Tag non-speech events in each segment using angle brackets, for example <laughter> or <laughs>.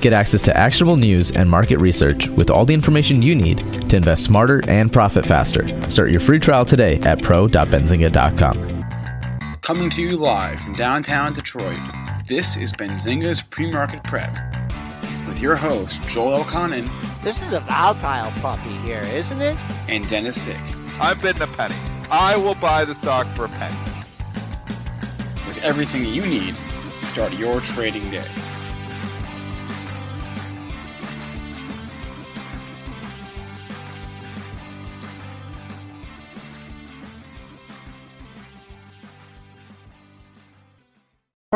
Get access to actionable news and market research with all the information you need to invest smarter and profit faster. Start your free trial today at pro.benzinga.com. Coming to you live from downtown Detroit, this is Benzinga's Pre-Market Prep with your host, Joel Elconin. This is a volatile puppy here, isn't it? And Dennis Dick. I'm bidding a penny. I will buy the stock for a penny. With everything you need to start your trading day.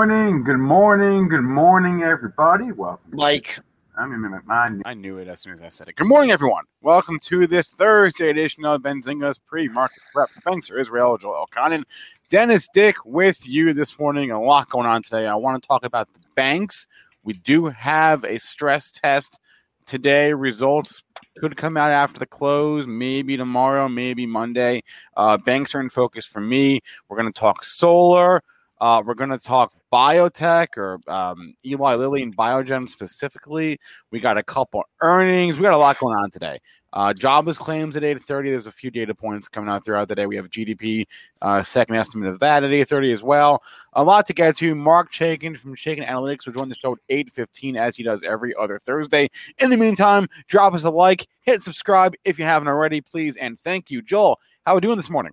Morning, good morning, good morning, everybody. Welcome, Mike. I'm in McMahon. I knew it as soon as I said it. Good morning, everyone. Welcome to this Thursday edition of Benzinga's pre-market prep. Spencer Israel, Joel Elconin, Dennis Dick with you this morning. A lot going on today. I want to talk about the banks. We do have a stress test today. Results could come out after the close, maybe tomorrow, maybe Monday. Uh, banks are in focus for me. We're going to talk solar. Uh, we're going to talk biotech or um, Eli Lilly and Biogen specifically. We got a couple earnings. We got a lot going on today. Uh, jobless claims at 8:30. There's a few data points coming out throughout the day. We have GDP, uh, second estimate of that at 8:30 as well. A lot to get to. Marc Chaikin from Chaikin Analytics will join the show at 8:15 as he does every other Thursday. In the meantime, drop us a like, hit subscribe if you haven't already, please, and thank you, Joel. How are we doing this morning?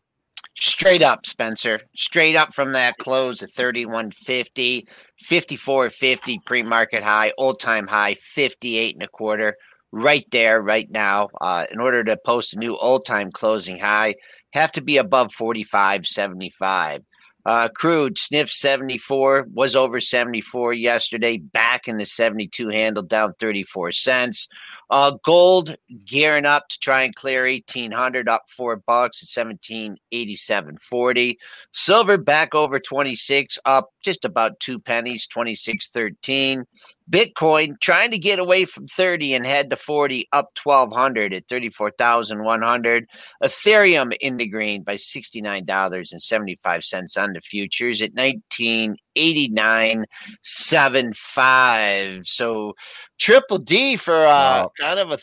Straight up, Spencer. Straight up from that close at 3150, 5450 pre-market high, all-time high, 58 and a quarter. Right there, right now. Uh, in order to post a new all-time closing high, have to be above 45.75. Uh, crude sniff 74 was over 74 yesterday, back in the 72 handle, down 34 cents. Uh, gold gearing up to try and clear 1800, up four bucks at 1787.40. Silver back over 26, up just about two pennies, 26.13. Bitcoin trying to get away from 30 and head to 40, up 1200 at 34,100. Ethereum in the green by $69.75 on the futures at 1989.75. So triple D for uh, wow. kind of a,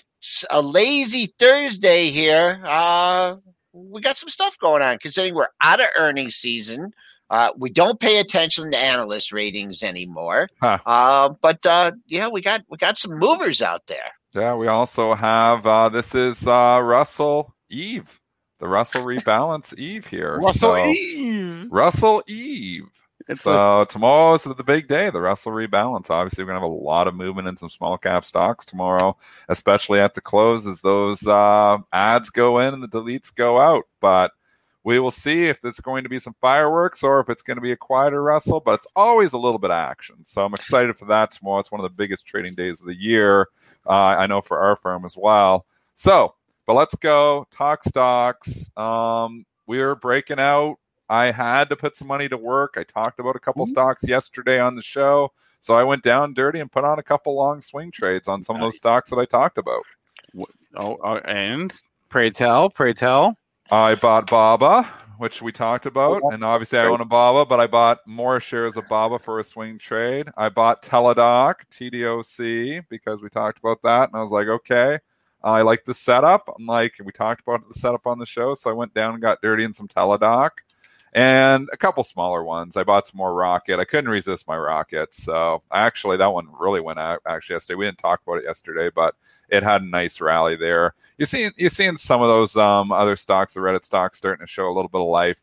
a lazy Thursday here. Uh, we got some stuff going on considering we're out of earnings season. Uh, we don't pay attention to analyst ratings anymore. Huh. Uh, but uh, yeah, we got we got some movers out there. Yeah, we also have uh, this is uh, Russell Eve, the Russell rebalance Eve here. Russell so, Eve. Russell Eve. It's so like, tomorrow is the big day, the Russell rebalance. Obviously, we're gonna have a lot of movement in some small cap stocks tomorrow, especially at the close as those uh, ads go in and the deletes go out. But we will see if there's going to be some fireworks or if it's going to be a quieter Russell, but it's always a little bit of action. So I'm excited for that tomorrow. It's one of the biggest trading days of the year. Uh, I know for our firm as well. So, but let's go talk stocks. Um, we're breaking out. I had to put some money to work. I talked about a couple mm-hmm. stocks yesterday on the show. So I went down dirty and put on a couple long swing trades on some of those stocks that I talked about. Oh, uh, and pray tell, pray tell. I bought Baba, which we talked about, oh, and obviously I own a Baba, but I bought more shares of Baba for a swing trade. I bought Teladoc, TDOC, because we talked about that, and I was like, okay, I like the setup. I'm like, we talked about the setup on the show, so I went down and got dirty in some Teladoc. and a couple smaller ones. I bought some more rocket. I couldn't resist my rocket, so actually that one really went out actually yesterday. We didn't talk about it yesterday, but it had a nice rally there. You're seeing you're seeing some of those um, other stocks, the Reddit stocks, starting to show a little bit of life.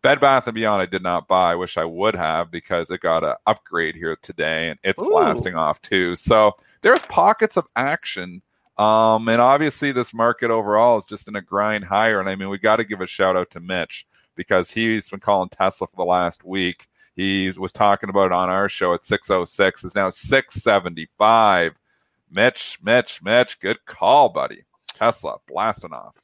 Bed Bath and Beyond, I did not buy. I wish I would have because it got an upgrade here today, and it's Ooh. blasting off too. So there's pockets of action. Um, and obviously, this market overall is just in a grind higher. And I mean, we got to give a shout out to Mitch because he's been calling Tesla for the last week. He was talking about it on our show at 606. Is now 675. Mitch, Mitch, Mitch, good call, buddy. Tesla blasting off.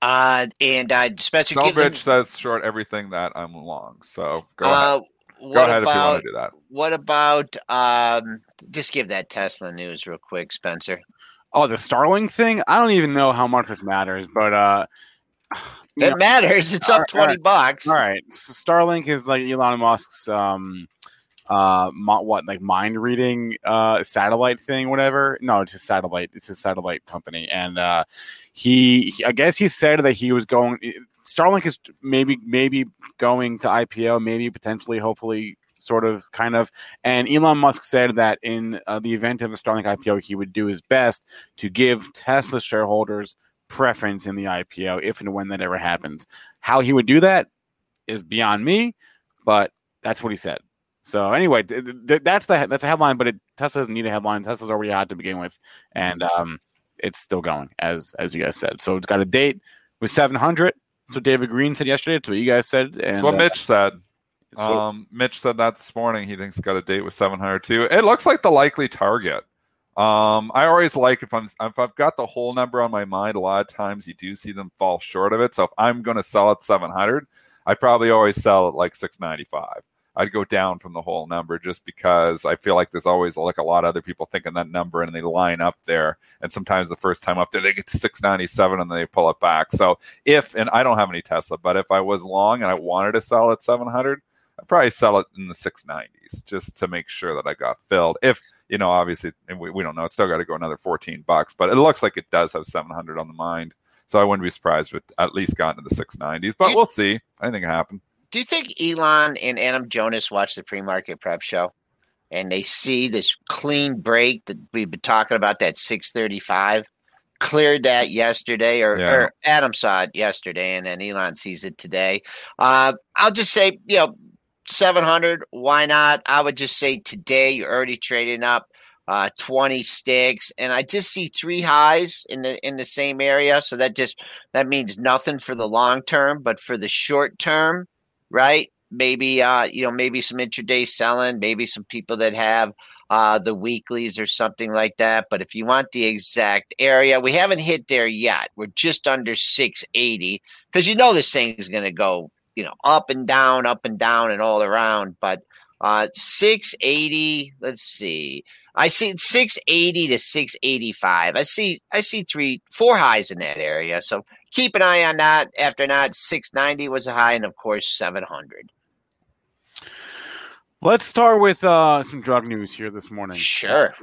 Uh, and uh, Spencer Stonebridge says short everything that I'm long. So go uh, ahead. Go ahead about, if you want to do that. What about um, just give that Tesla news real quick, Spencer? Oh, the Starlink thing? I don't even know how much this matters, but uh, <sighs> it know, matters. It's up twenty bucks. All right. So Starlink is like Elon Musk's um uh what like mind reading uh satellite thing whatever no it's a satellite it's a satellite company and uh he, he i guess he said that he was going starlink is maybe maybe going to ipo maybe potentially hopefully sort of kind of and elon musk said that in uh, the event of a starlink ipo he would do his best to give tesla shareholders preference in the IPO if and when that ever happens. How he would do that is beyond me, but that's what he said. So anyway, th- th- that's the that's a headline, but it, Tesla doesn't need a headline. Tesla's already hot to begin with, and um, it's still going as as you guys said. So it's got a date with 700. So David Green said yesterday. It's what you guys said. And, it's what uh, Mitch said. Um, Mitch said that this morning. He thinks got a date with 700 too. It looks like the likely target. Um, I always like if I'm if I've got the whole number on my mind. A lot of times you do see them fall short of it. So if I'm going to sell at 700, I probably always sell at like 695. I'd go down from the whole number just because I feel like there's always like a lot of other people thinking that number and they line up there. And sometimes the first time up there, they get to 697 and then they pull it back. So if, and I don't have any Tesla, but if I was long and I wanted to sell at 700, I'd probably sell it in the 690s just to make sure that I got filled. If you know, obviously, and we, we don't know. It's still got to go another 14 bucks, but it looks like it does have 700 on the mind. So I wouldn't be surprised if it at least got into the 690s, but we'll see. Anything can happen. Do you think Elon and Adam Jonas watch the pre-market prep show and they see this clean break that we've been talking about that 635 cleared that yesterday or, yeah. or Adam saw it yesterday and then Elon sees it today. Uh, I'll just say, you know, 700, why not? I would just say today you're already trading up uh, 20 sticks and I just see three highs in the in the same area so that just that means nothing for the long term but for the short term, right? Maybe uh you know maybe some intraday selling, maybe some people that have uh, the weeklies or something like that. But if you want the exact area, we haven't hit there yet. We're just under 680 because you know this thing is going to go you know, up and down, up and down, and all around. But uh, 680, let's see. I see 680 to 685. I see I see three four highs in that area. So keep an eye on that. After that, 690 was a high, and of course 700. Let's start with uh, some drug news here this morning. Sure.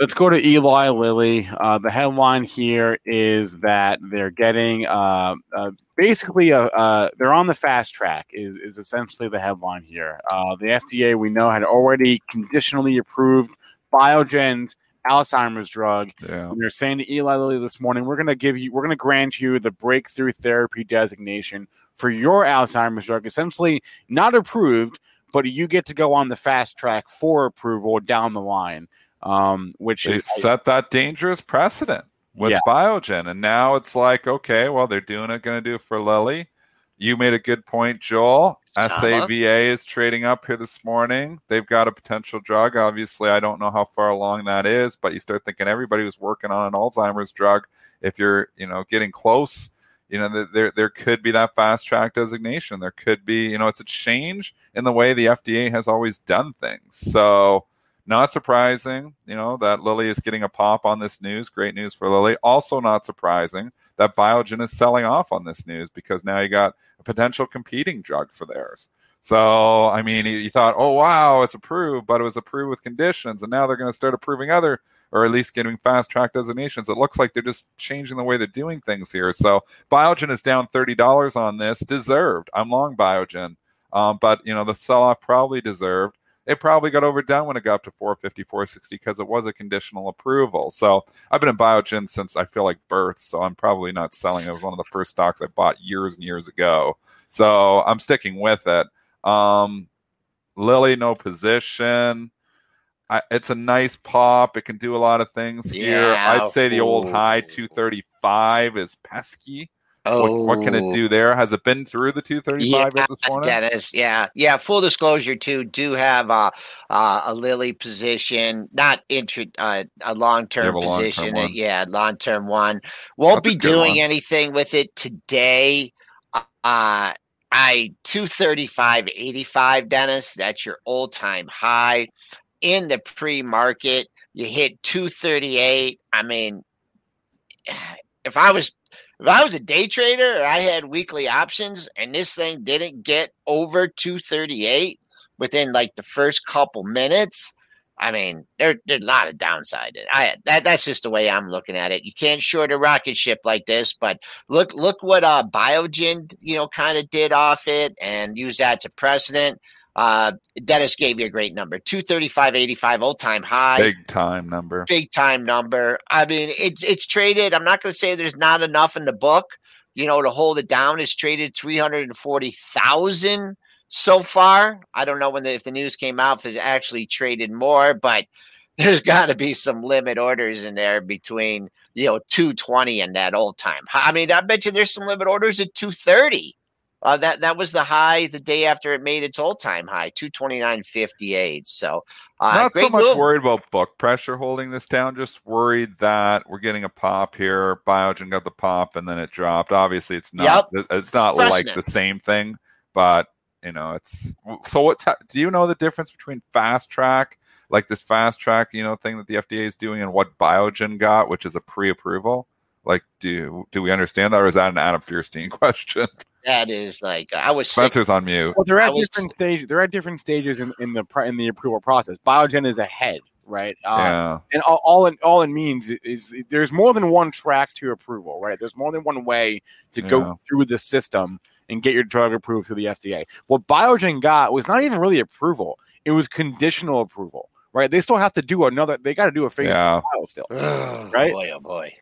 Let's go to Eli Lilly. Uh, the headline here is that they're getting uh, uh basically a, uh, they're on the fast track. Is is essentially the headline here. Uh, the FDA we know had already conditionally approved Biogen's Alzheimer's drug. Yeah. And they're saying to Eli Lilly this morning, we're going to give you, we're going to grant you the breakthrough therapy designation for your Alzheimer's drug. Essentially, not approved but you get to go on the fast track for approval down the line. Um, which they is, set that dangerous precedent with yeah. Biogen, and now it's like, okay, well, they're doing it, going to do it for Lilly. You made a good point, Joel. SAVA is trading up here this morning. They've got a potential drug. Obviously, I don't know how far along that is, but you start thinking everybody was working on an Alzheimer's drug. If you're, you know, getting close, you know, there there could be that fast track designation. There could be, you know, it's a change in the way the FDA has always done things. So, not surprising, you know, that Lilly is getting a pop on this news. Great news for Lilly. Also, not surprising that Biogen is selling off on this news because now you got a potential competing drug for theirs. So, I mean, you thought, oh, wow, it's approved, but it was approved with conditions. And now they're going to start approving other, or at least getting fast track designations. It looks like they're just changing the way they're doing things here. So, Biogen is down $30 on this. Deserved. I'm long Biogen. Um, but, you know, the sell off probably deserved. It probably got overdone when it got up to 450, 460 because it was a conditional approval. So I've been in Biogen since I feel like birth. So I'm probably not selling. It was one of the first stocks I bought years and years ago. So I'm sticking with it. Um, Lilly, no position. I, it's a nice pop. It can do a lot of things here. I'd say the old high 235 is pesky. Oh, What, what can it do there? Has it been through the 235 yet this morning? Dennis, yeah, yeah. Full disclosure, too, do have uh, uh, a Lilly position, not intro, uh, a long-term a long-term position. uh, yeah, long term one. Won't That's be doing one. anything with it today. Uh, I two thirty five eighty five, Dennis. That's your all time high in the pre market. You hit two thirty eight. I mean, <sighs> if I was if I was a day trader I had weekly options and this thing didn't get over 238 within like the first couple minutes, I mean, there, there's a lot of downside. I that that's just the way I'm looking at it. You can't short a rocket ship like this, but look look what uh Biogen, you know, kind of did off it and use that to precedent. Uh Dennis gave you a great number. 235.85 all-time high Big time number. big time number. I mean, it's it's traded. I'm not going to say there's not enough in the book, you know, to hold it down. It's traded three hundred and forty thousand so far. I don't know when the, if the news came out if it's actually traded more, but <laughs> there's got to be some limit orders in there between you know 220 and that old time. I mean, I bet you there's some limit orders at 230. Uh, that that was the high the day after it made its all time high, 229.58. So uh, Not so much move. worried about book pressure holding this down, just worried that we're getting a pop here. Biogen got the pop and then it dropped. Obviously, it's not it's not like the same thing, but you know, it's so what do you know the difference between fast track, like this fast track, you know, thing that the FDA is doing and what Biogen got, which is a pre-approval? Like, do do we understand that, or is that an Adam Feuerstein <laughs> question? That is like I was sick. Spencer's on mute. Well, they're I at was- different stages. They're at different stages in, in the in the approval process. Biogen is ahead, right? Uh, yeah, And all, all it all it means is, is there's more than one track to approval, right? There's more than one way to Yeah. go through the system and get your drug approved through the FDA. What Biogen got was not even really approval; it was conditional approval, right? They still have to do another. They got to do a phase Yeah. two trial still. <sighs> Oh, Right? Boy, oh boy.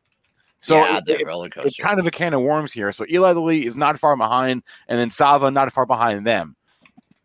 So Yeah, it- the it's, it's kind of a can of worms here. So Eli Lilly is not far behind, and then Sava not far behind them.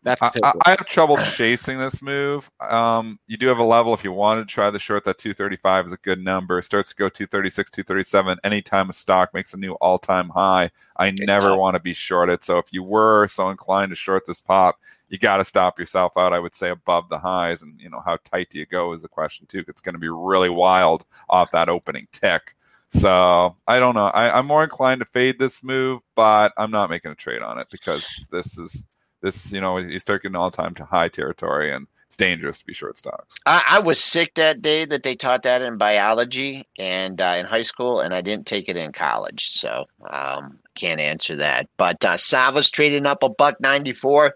That's the I, I- I have trouble chasing this move. Um, you do have a level if you wanted to try the short. That 235 is a good number. It starts to go 236, 237. Anytime a stock makes a new all time high, I never call. want to be shorted. So if you were so inclined to short this pop, you got to stop yourself out. I would say above the highs, and you know how tight do you go is the question too. It's going to be really wild off that opening tick. So I don't know. I, I'm more inclined to fade this move, but I'm not making a trade on it because this is this you know you start getting all time to high territory and it's dangerous to be short stocks I, I was sick that day that they taught that in biology and uh, in high school, and I didn't take it in college, so um, can't answer that. But uh, Sava's trading up a buck ninety four.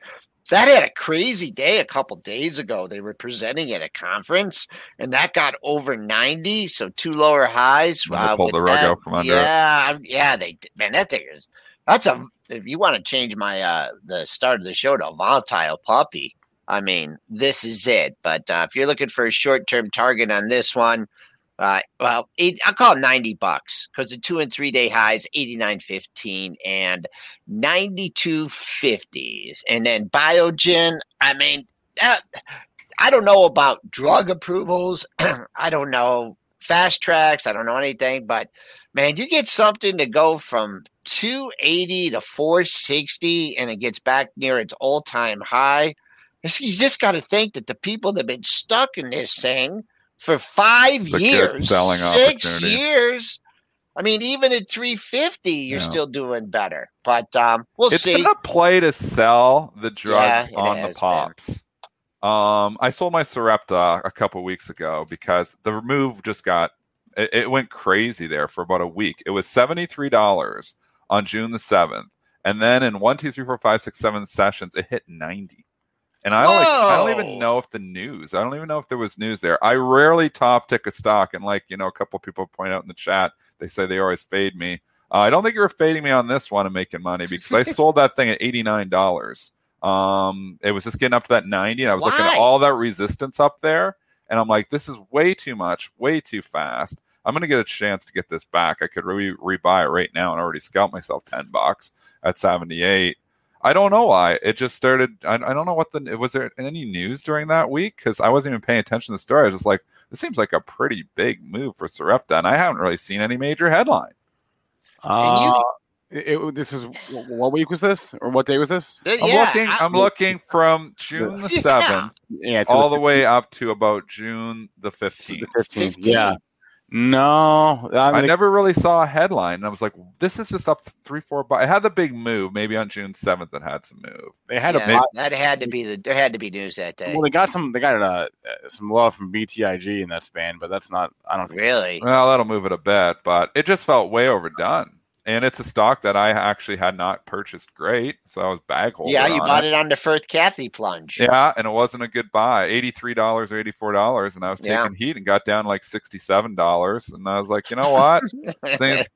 That had a crazy day a couple days ago. They were presenting at a conference, and that got over ninety, so two lower highs. They pulled the rug that- out from under it. Yeah, yeah, they man, that thing is that's a. If you want to change my uh the start of the show to a volatile puppy, I mean, this is it. But uh, if you're looking for a short term target on this one, uh, well, eight, I'll call it 90 bucks because the two and three day highs 89.15 and 92.50s. And then Biogen, I mean, uh, I don't know about drug approvals. <clears throat> I don't know fast tracks. I don't know anything, but man, you get something to go from 280 to 460 and it gets back near its all time high. You just got to think that the people that have been stuck in this thing for five It's years, selling six years. I mean, even at 350, you're Yeah. still doing better. But um, we'll it's see. been a play to sell the drugs it on the pops um i sold my Sarepta a couple weeks ago because the move just got it, it went crazy there for about a week it was $73 on june the 7th and then in one, two, three, four, five, six, seven sessions, it hit 90. And I like I don't even know if the news. I don't even know if there was news there. I rarely top tick a stock, and like you know, a couple people point out in the chat, they say they always fade me. Uh, I don't think you were fading me on this one and making money because I sold that thing at eighty nine dollars. Um, it was just getting up to that ninety, and I was looking at all that resistance up there, and I'm like, this is way too much, way too fast. I'm gonna get a chance to get this back. I could re rebuy it right now and already scalp myself ten bucks at seventy eight. I don't know why. It just started. I, I don't know what the was there any news during that week because I wasn't even paying attention to the story. I was just like, this seems like a pretty big move for Sarepta, and I haven't really seen any major headline. Uh, it, it- this is what week was this, or what day was this? Uh, I'm yeah, looking. I- I'm looking from June the seventh Yeah, to all the way up to about June the the fifteenth. 15th. Yeah. No, I, I never really saw a headline, and I was like, "This is just up three, four." But it had the big move. Maybe on June seventh, it had some move. they had yeah, a buy- that had to be the there had to be news that day. well, they got some. They got uh, uh, some love from BTIG in that span, but that's not. I don't think. Really? Well, that'll move it a bit, but it just felt way overdone. And it's a stock that I actually had not purchased great, so I was bag holding. Yeah, you bought it on the first Kathy plunge. Yeah, and it wasn't a good buy. Eighty-three dollars or eighty-four dollars, and I was taking Yeah. heat and got down like sixty-seven dollars, and I was like, you know what? <laughs> Things-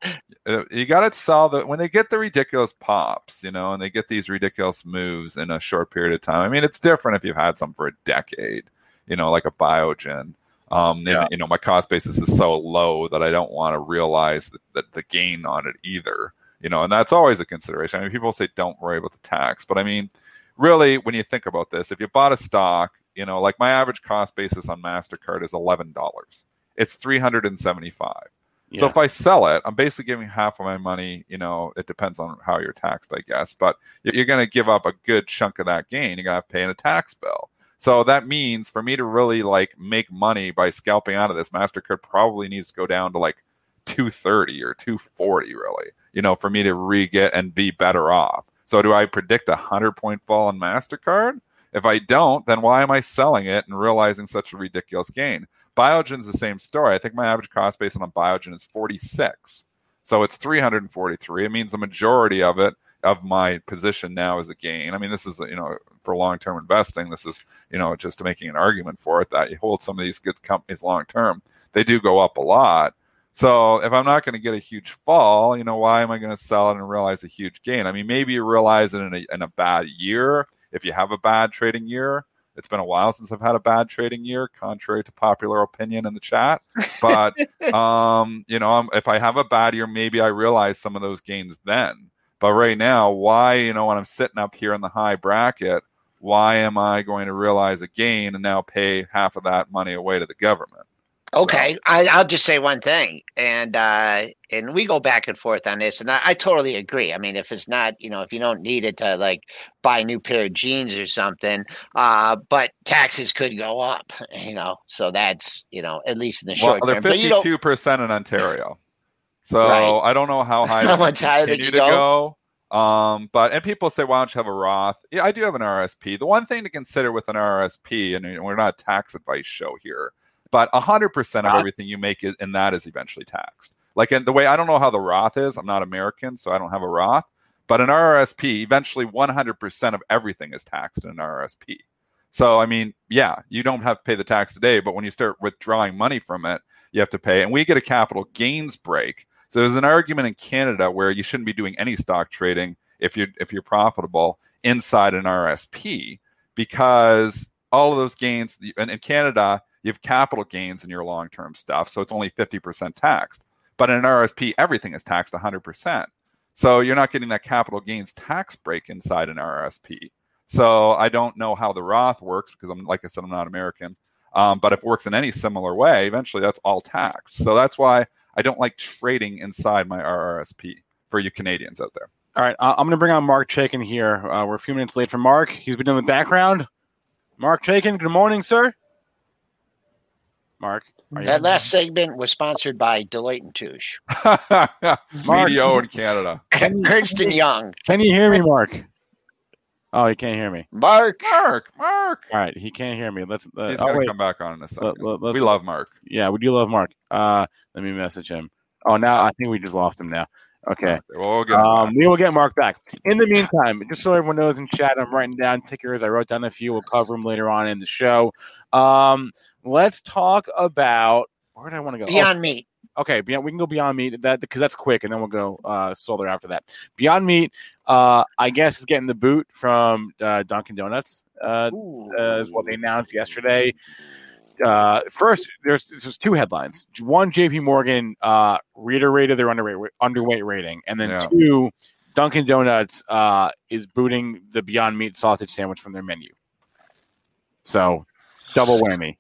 Uh, you got to sell the when they get the ridiculous pops, you know, and they get these ridiculous moves in a short period of time. I mean, it's different if you've had some for a decade, you know, like a Biogen. Um, and, Yeah. you know, my cost basis is so low that I don't want to realize that, that the gain on it either. You know, and that's always a consideration. I mean, people say don't worry about the tax, but I mean, really, when you think about this, if you bought a stock, you know, like my average cost basis on Mastercard is eleven dollars. It's three hundred and seventy-five. So if I sell it, I'm basically giving half of my money. You know, it depends on how you're taxed, I guess. But you're going to give up a good chunk of that gain. You're going to pay in a tax bill. So that means for me to really like make money by scalping out of this, Mastercard probably needs to go down to like 230 or 240, really. You know, for me to re get and be better off. So do I predict a hundred point fall on Mastercard? If I don't, then why am I selling it and realizing such a ridiculous gain? Biogen's the same story. I think my average cost base on a Biogen is 46. So it's 343. It means the majority of it of my position now is a gain. I mean, this is you know for long-term investing. This is you know just making an argument for it that you hold some of these good companies long term. They do go up a lot. So if I'm not going to get a huge fall, you know, why am I going to sell it and realize a huge gain? I mean, maybe you realize it in a, in a bad year. If you have a bad trading year, it's been a while since I've had a bad trading year, contrary to popular opinion in the chat. But <laughs> um, you know, if I have a bad year, maybe I realize some of those gains then. But right now, why, you know, when I'm sitting up here in the high bracket, why am I going to realize a gain and now pay half of that money away to the government? Okay, I, I'll just say one thing, and uh, and we go back and forth on this, and I, I totally agree. I mean, if it's not, you know, if you don't need it to like buy a new pair of jeans or something, uh, but taxes could go up, you know, so that's you know at least in the Well, short they're term. But you don't, fifty-two percent in Ontario, so Right. I don't know how <laughs> high How much higher they can to go. Um, but and people say, why don't you have a Roth? Yeah, I do have an RSP. The one thing to consider with an RSP, and we're not a tax advice show here, but hundred percent of Roth? everything you make in that is eventually taxed. Like in the way I don't know how the Roth is. I'm not American, so I don't have a Roth. But an RRSP, eventually 100% of everything is taxed in an RRSP. So, I mean, yeah, you don't have to pay the tax today, but when you start withdrawing money from it, you have to pay. And we get a capital gains break. So there's an argument in Canada where you shouldn't be doing any stock trading if you're if you're profitable inside an RSP because all of those gains and in Canada you have capital gains in your long-term stuff, so it's only 50% taxed. But in an RSP, everything is taxed 100%. So you're not getting that capital gains tax break inside an RSP. So I don't know how the Roth works because I'm like I said, I'm not American. Um, but if it works in any similar way, eventually that's all taxed. So that's why I don't like trading inside my RRSP for you Canadians out there. All right, uh, I'm going to bring on Marc Chaikin here. Uh, we're a few minutes late for Marc. He's been in the background. Marc Chaikin, good morning, sir. Marc, are you that last segment was sponsored by Deloitte and Touche, <laughs> BDO in Canada. Ernst and Young, Can you hear me, Marc? Oh, he can't hear me. Marc. Marc, Marc. All right, he can't hear me. Let's. Uh, He's oh, going wait. to come back on in a second. let- let's- we love Marc. Yeah, we do love Marc. Uh, let me message him. Oh, now I think we just lost him now. Okay. We'll get Um, we will get Marc back. In the meantime, just so everyone knows in chat, I'm writing down tickers. I wrote down a few. We'll cover them later on in the show. Um, let's talk about where do I want to go? Oh, Beyond Meat. Okay, beyond, we can go Beyond Meat that because that's quick, and then we'll go uh, Solar after that. Beyond Meat, uh, I guess, is getting the boot from uh, Dunkin' Donuts. Uh, uh, is what they announced yesterday. Uh, first, there's there's two headlines. One, J.P. Morgan uh, reiterated their underweight underweight rating, and then Yeah. two, Dunkin' Donuts uh, is booting the Beyond Meat sausage sandwich from their menu. So, double whammy.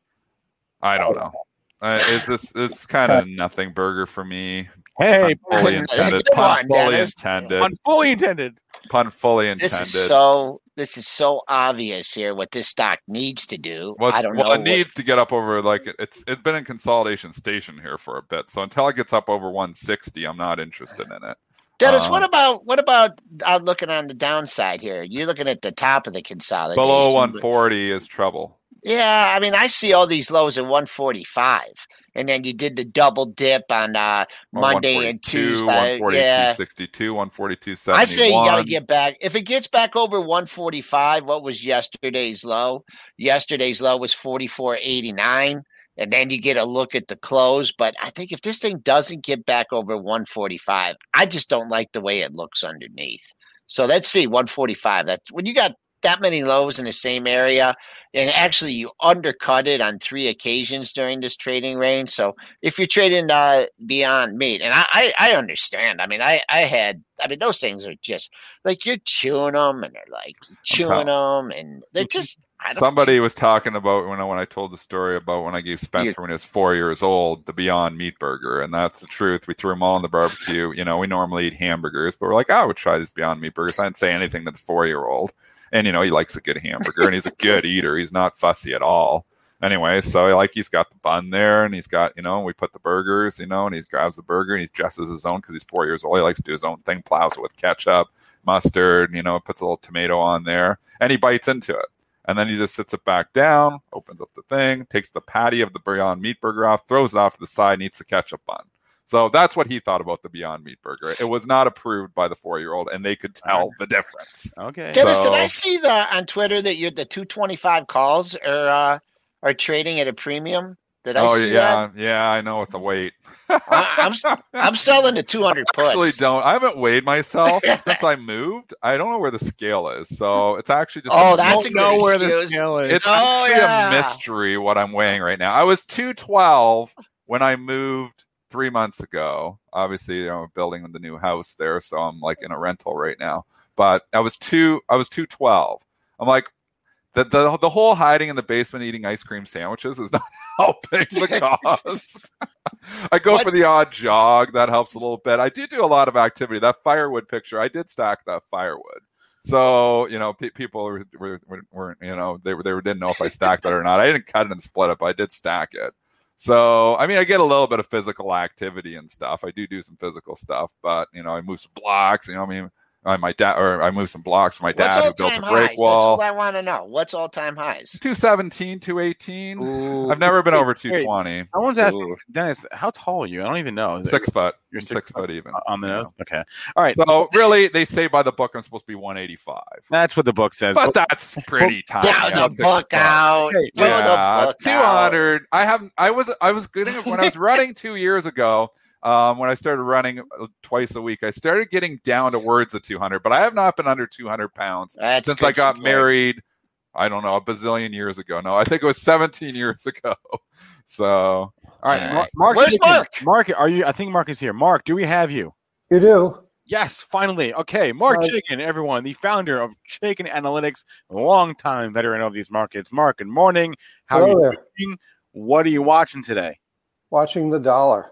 I don't know. Uh, it's this it's <laughs> kind of nothing burger for me. Hey, Pun fully intended. Pun on, fully Dennis. intended. pun fully intended. Pun fully This intended. is so. This is so obvious here. What this stock needs to do. Well, I don't well, know. it what- needs to get up over like it's it's been in consolidation station here for a bit. So until it gets up over 160, I'm not interested in it. Dennis, uh, what about what about uh, looking on the downside here? You're looking at the top of the consolidation. Below 140 is trouble. Yeah, I mean, I see all these lows at 145, and then you did the double dip on uh, Monday and Tuesday. 142, Yeah, 62, 142, I say you got to get back. If it gets back over 145, what was yesterday's low? Yesterday's low was 44.89, and then you get a look at the close. But I think if this thing doesn't get back over 145, I just don't like the way it looks underneath. So let's see 145. That's when you got that many lows in the same area, and actually you undercut it on three occasions during this trading range. So if you're trading uh, beyond meat, and I, I, I understand. I mean, I, I had, I mean, those things are just like you're chewing them, and they're like chewing them, and they're just. I don't Somebody was talking about when I when I told the story about when I gave Spencer when he was four years old the Beyond Meat Burger, and that's the truth. We threw them all in the barbecue. You know, we normally eat hamburgers, but we're like, "Oh, I would try this Beyond Meat Burgers. I didn't say anything to the four year old, and you know, he likes a good hamburger, and he's a good <laughs> eater. He's not fussy at all. Anyway, so like he's got the bun there, and he's got you know, we put the burgers, you know, and he grabs the burger and he dresses his own because he's four years old. He likes to do his own thing, plows it with ketchup, mustard, you know, puts a little tomato on there, and he bites into it. And then he just sits it back down, opens up the thing, takes the patty of the Beyond Meat Burger off, throws it off to the side, and eats the ketchup bun. So that's what he thought about the Beyond Meat Burger. It was not approved by the four year old, and they could tell the difference. Okay. Dennis, did I see the on Twitter that you're the 225 calls are uh, are trading at a premium? Did I oh see yeah, yeah, I know with the weight. I, I'm s- <laughs> I'm selling the 200 puts. actually don't. I haven't weighed myself <laughs> since I moved. I don't know where the scale is, so it's actually just. Oh, a that's don't a know good where the scale is. It's Oh, actually yeah. a mystery what I'm weighing right now. I was 212 when I moved three months ago. Obviously, you know, building the new house there, so I'm like in a rental right now. But I was two. I was 212. I'm like. The, the, the whole hiding in the basement eating ice cream sandwiches is <laughs> not helping the cause. <laughs> I go What- for the odd jog. That helps a little bit. I do do a lot of activity. That firewood picture, I did stack that firewood. So you know, pe- people were, were, were, were you know they were they didn't know if I stacked it or not. I didn't cut it and split it, but I did stack it. So I mean, I get a little bit of physical activity and stuff. I do do some physical stuff, but you know, I move some blocks. You know, I mean, I, my dad or I moved some blocks for my dad who built time a highs? break That's wall. what I want to know. What's all time highs? 217, 218. Ooh. I've never been over 220. I wanted to ask Dennis, how tall are you? I don't even know. Is it- Six foot. You're six, six foot even. on the Yeah. nose. Okay. All right. So really, they say by the book I'm supposed to be 185, That's what the book says. but that's pretty tiny. Down I'm the six book out. Hey, Yeah, the book two out. I have. I was. I was getting when I was <laughs> running two years ago. Um, when I started running uh, twice a week, I started getting down towards the two hundred. But I have not been under two hundred pounds That's since I got support. married. I don't know a bazillion years ago. No, I think it was seventeen years <laughs> ago. So All right. All Mar- right. Marc. Where's Marc? Marc, are you? I think Marc is here. Marc, do we have you? You do. Yes, finally. Okay, Marc Hi. Chaikin, everyone, the founder of Chaikin Analytics, a longtime veteran of these markets. Marc, good morning. How are Hello you there. doing? What are you watching today? Watching the dollar.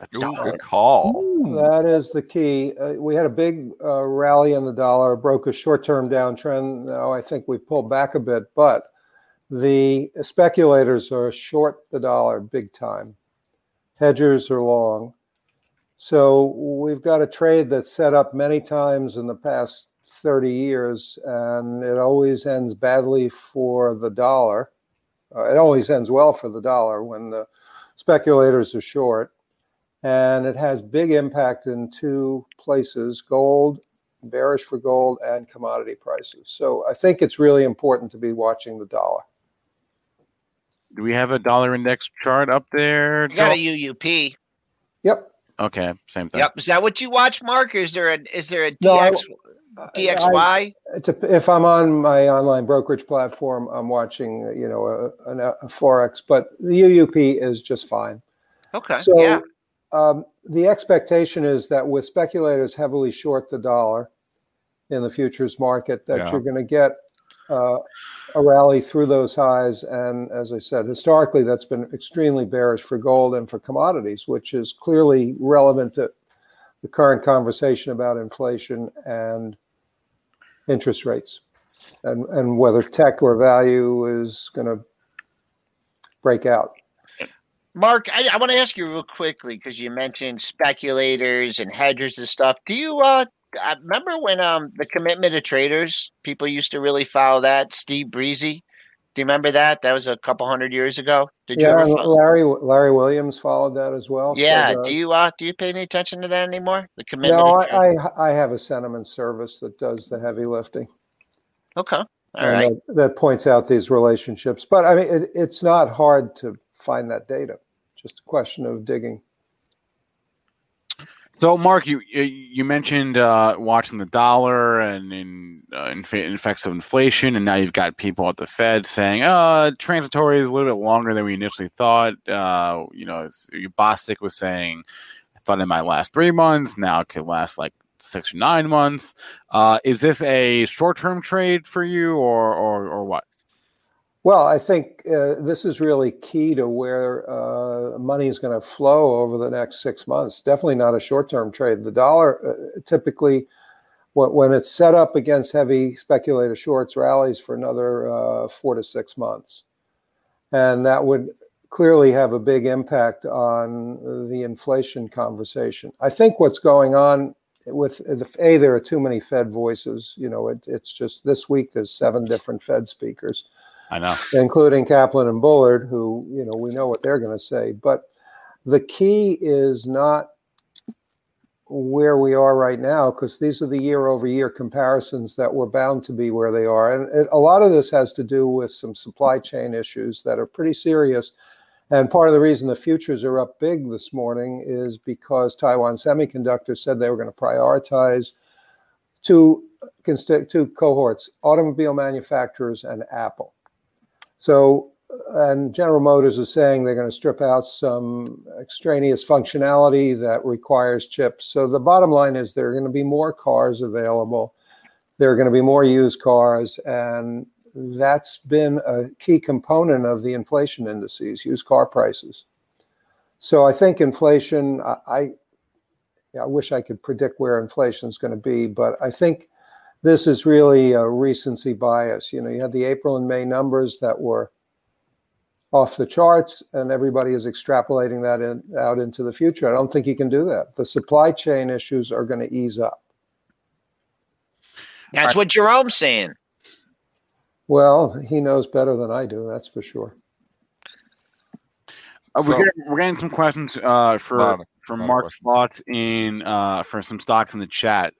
The ooh, dollar. good call. That is the key. Uh, we had a big uh, rally in the dollar, broke a short-term downtrend. Now I think we pulled back a bit, but the speculators are short the dollar big time. Hedgers are long. So we've got a trade that's set up many times in the past 30 years, and it always ends badly for the dollar. Uh, it always ends well for the dollar when the speculators are short. And it has big impact in two places: gold, bearish for gold, and commodity prices. So I think it's really important to be watching the dollar. Do we have a dollar index chart up there? You got a UUP. Yep. Okay, same thing. Yep. Is that what you watch, Marc? Or is there a is there a No, I- DX DXY? It's a, if I'm on my online brokerage platform, I'm watching, uh, you know, a, a, a forex, but the UUP is just fine. okay. So yeah. Um, the expectation is that with speculators heavily short the dollar in the futures market, that Yeah. you're going to get uh, a rally through those highs. And as I said, historically, that's been extremely bearish for gold and for commodities, which is clearly relevant to the current conversation about inflation and interest rates, and and whether tech or value is going to break out. Marc, I, I want to ask you real quickly because you mentioned speculators and hedgers and stuff. Do you uh I remember when um the commitment of traders people used to really follow that? Steve Briese, do you remember that? That was a couple hundred years ago. Did you yeah, Follow? Larry Larry Williams followed that as well. so Yeah. the- Do you uh do you pay any attention to that anymore? The commitment. No? I, I I have a sentiment service that does the heavy lifting. okay. All right. that, that points out these relationships. But I mean, it, it's not hard to find that data. Just a question of digging. So, Marc, you you- mentioned uh, watching the dollar and in uh, inf- effects of inflation, and now you've got people at the Fed saying, "Uh, transitory is a little bit longer than we initially thought." Uh, you know, Bostic was saying, "I thought it might last three months. Now it could last like six or nine months." Uh, is this a short-term trade for you, or or or what? Well, I think uh, this is really key to where uh, money is going to flow over the next six months. Definitely not a short-term trade. The dollar uh, typically, when, when it's set up against heavy speculator shorts, rallies for another uh, four to six months, and that would clearly have a big impact on the inflation conversation. I think what's going on with the a there are too many Fed voices. You know, it, it's just this week there's seven different Fed speakers I know. including Kaplan and Bullard, who you know we know what they're going to say. But the key is not where we are right now, because these are the year-over-year comparisons that we're bound to be where they are, and it, a lot of this has to do with some supply chain issues that are pretty serious. And part of the reason the futures are up big this morning is because Taiwan Semiconductor said they were going to prioritize two two cohorts: automobile manufacturers and Apple. So, and General Motors is saying they're going to strip out some extraneous functionality that requires chips. So the bottom line is there are going to be more cars available. There are going to be more used cars, and that's been a key component of the inflation indices, used car prices. So I think inflation, I, I, I wish I could predict where inflation is going to be, but I think this is really a recency bias. You know, you had the April and May numbers that were off the charts, and everybody is extrapolating that in, out into the future. I don't think you can do that. The supply chain issues are going to ease up. That's what Jerome's saying. Well, he knows better than I do, that's for sure. Uh, So- we're, getting, we're getting some questions uh, for of- for lot of Marc's questions. thoughts in uh, for some stocks in the chat.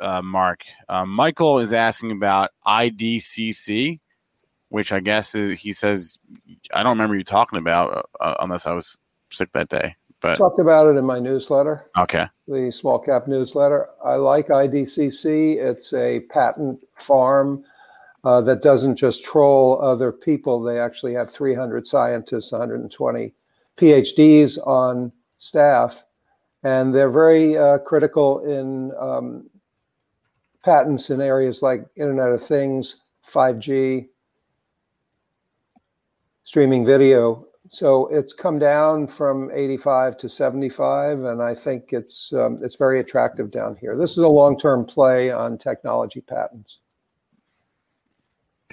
Uh, uh, Marc, uh, Michael is asking about IDCC, which I guess is, he says I don't remember you talking about uh, unless I was sick that day. But Talked about it in my newsletter, okay, the small cap newsletter. I like IDCC. It's a patent farm uh, that doesn't just troll other people. They actually have 300 scientists, 120 PhDs on staff, and they're very uh, critical in um, patents in areas like Internet of Things, 5G, streaming video. So it's come down from 85 to 75, and I think it's um, it's very attractive down here. This is a long-term play on technology patents.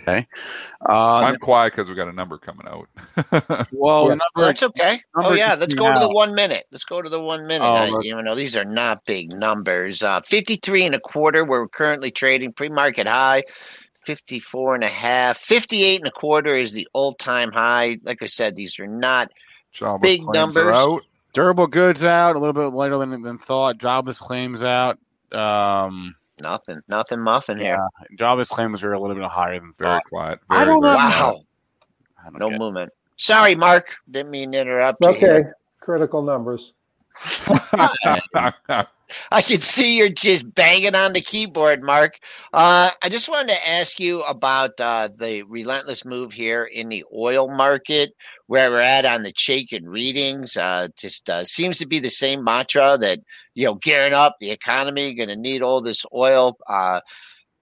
Okay. Uh, I'm quiet because we got a number coming out. <laughs> well, the number, that's okay. Oh yeah, let's came go to the one minute. Let's go to the one minute. Oh, I- you know, these are not big numbers. Uh, 53 and a quarter. We're currently trading pre-market high. 54 and a half. 58 and a quarter is the all-time high. Like I said, these are not Java's Big numbers. out. Durable goods out, a little bit lighter than, than thought. Jobless claims out. Um, Nothing, nothing muffin here. yeah, jobless claims are a little bit higher than Very thought. quiet. I don't know. Wow, I don't no get movement. Sorry, Marc. Didn't mean to interrupt you. Okay, critical numbers. <laughs> I can see you're just banging on the keyboard, Marc. Uh, I just wanted to ask you about uh, the relentless move here in the oil market, where we're at on the Chaikin readings. Uh, just uh, seems to be the same mantra that you know, gearing up the economy, going to need all this oil. Uh,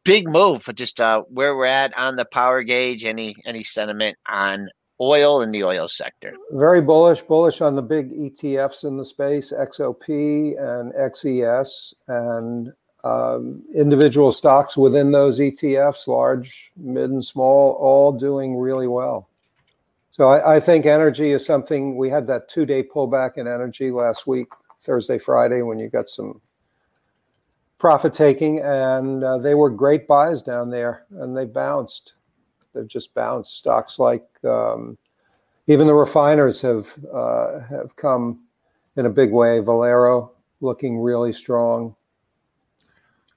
big move for just uh, where we're at on the power gauge. Any any sentiment on oil in the oil sector? Very bullish, bullish on the big ETFs in the space, XOP and XES, and um, individual stocks within those ETFs, large, mid, and small, all doing really well. So I, I think energy is something. We had that two-day pullback in energy last week, Thursday, Friday, when you got some profit taking, and uh, they were great buys down there, and they bounced. They've just bounced. Stocks like um, even the refiners have uh, have come in a big way. Valero looking really strong.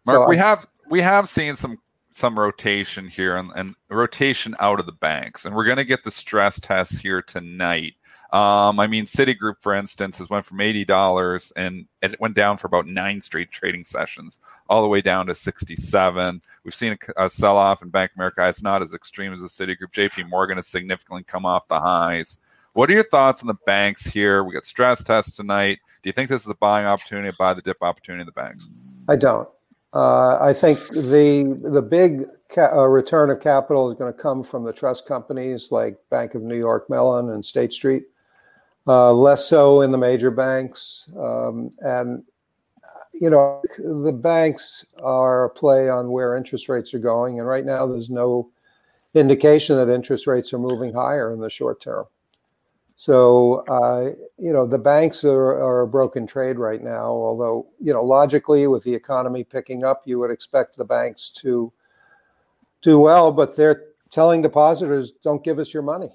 Marc, So we I- have we have seen some some rotation here and, and rotation out of the banks, and we're going to get the stress tests here tonight. Um, I mean, Citigroup, for instance, has went from eighty dollars and it went down for about nine straight trading sessions, all the way down to sixty-seven. We've seen a, a sell-off in Bank America. It's not as extreme as the Citigroup. J.P. Morgan has significantly come off the highs. What are your thoughts on the banks here? We got stress tests tonight. Do you think this is a buying opportunity, a buy the dip opportunity in the banks? I don't. Uh, I think the the big ca- uh, return of capital is going to come from the trust companies like Bank of New York Mellon and State Street. Uh, less so in the major banks, um, and you know the banks are a play on where interest rates are going, and right now there's no indication that interest rates are moving higher in the short term. So, uh, you know, the banks are, are a broken trade right now. Although, you know, logically, with the economy picking up, you would expect the banks to do well, but they're telling depositors, don't give us your money.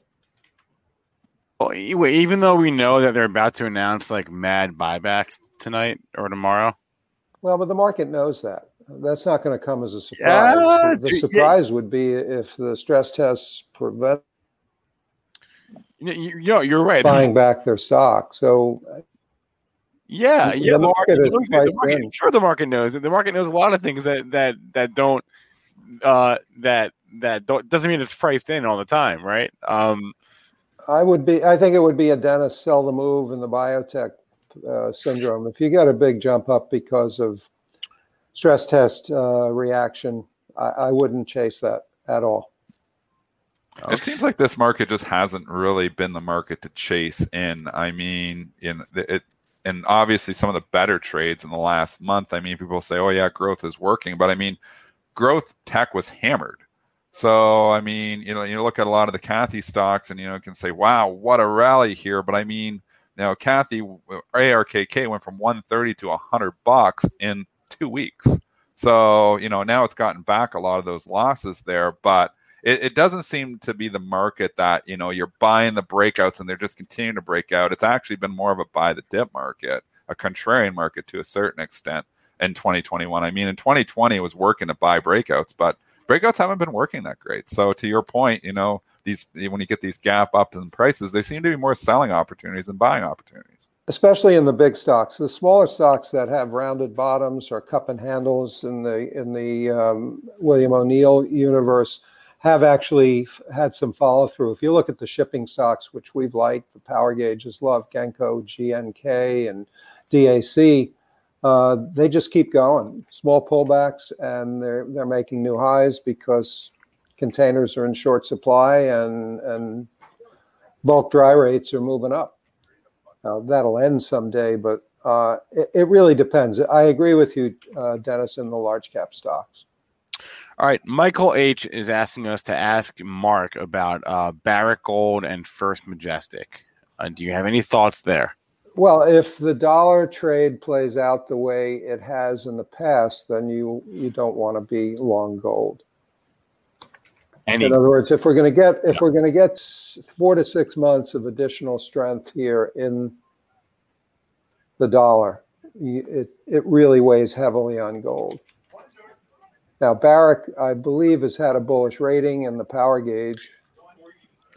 Well, even though we know that they're about to announce like mad buybacks tonight or tomorrow, Well, but the market knows that. That's not going to come as a surprise. Yeah, the dude, surprise would be if the stress tests prevent you, know, you're right. buying back their stock. So, Yeah, The yeah. The market market, the market in. sure the market knows it. The market knows a lot of things that that that don't uh that that don't, doesn't mean it's priced in all the time, right? Um I would be. I think it would be a Dennis sell the move in the biotech uh, syndrome. If you get a big jump up because of stress test uh, reaction, I, I wouldn't chase that at all. It seems like this market just hasn't really been the market to chase in. I mean, in it, and obviously some of the better trades in the last month. I mean, people say, "Oh yeah, growth is working," but I mean, growth tech was hammered. So I mean, you know, you look at a lot of the Cathie stocks, and you know, can say, "Wow, what a rally here!" But I mean, now Cathie uh, ARKK went from 130 to 100 bucks in two weeks. So you know, now it's gotten back a lot of those losses there, but it, it doesn't seem to be the market that you know you're buying the breakouts and they're just continuing to break out. It's actually been more of a buy the dip market, a contrarian market to a certain extent in 2021. I mean, in 2020 it was working to buy breakouts, but breakouts haven't been working that great. So to your point, you know, these when you get these gap up in prices, they seem to be more selling opportunities than buying opportunities. especially in the big stocks. The smaller stocks that have rounded bottoms or cup and handles in the in the um, William O'Neill universe have actually had some follow through. If you look at the shipping stocks, which we've liked, the power gauges love Genco, GNK, and DAC. Uh, they just keep going. Small pullbacks, and they're they're making new highs because containers are in short supply and and bulk dry rates are moving up. Uh, that'll end someday, but uh, it, it really depends. I agree with you, uh, Dennis, in the large cap stocks. all right, Michael H is asking us to ask Marc about uh Barrick Gold and First Majestic. Uh, do you have any thoughts there? Well, if the dollar trade plays out the way it has in the past, then you you don't want to be long gold. Any In other words, if we're going to get if we're going to get four to six months of additional strength here in the dollar. It it really weighs heavily on gold. Now Barrick, I believe, has had a bullish rating in the power gauge.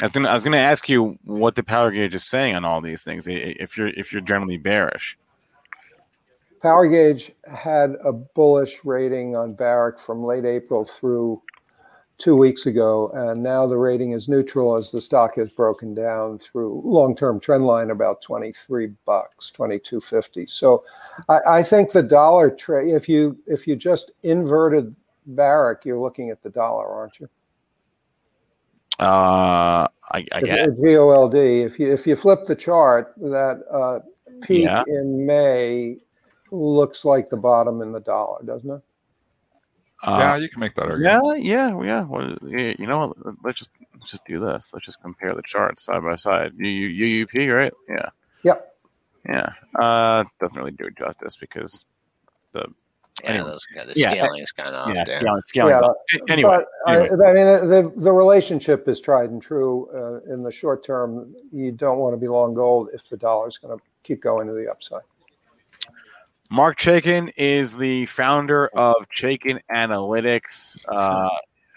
I was gonna, I was gonna ask you what the power gauge is saying on all these things. If you're if you're generally bearish, power gauge had a bullish rating on Barrick from late April through two weeks ago, and now the rating is neutral as the stock has broken down through long-term trend line about 23 bucks, 22.50. So I, I think the dollar trade, if you if you just inverted Barrick, you're looking at the dollar, aren't you? Uh, I, I get GOLD. If you if you flip the chart, that uh, peak yeah. in May looks like the bottom in the dollar, doesn't it? Uh, yeah, you can make that argument. Yeah, yeah, yeah. Well, you know, let's just let's just do this. Let's just compare the charts side by side. UUP, right? Yeah. Yep. Yeah. Uh, doesn't really do it justice because the yeah, anyway. those, yeah, the scaling yeah, is kind of yeah, scaling, scaling yeah, anyway, anyway. I, I, mean, the the relationship is tried and true. Uh, in the short term, you don't want to be long gold if the dollar is going to keep going to the upside. Marc Chaikin is the founder of Chaikin Analytics. Uh,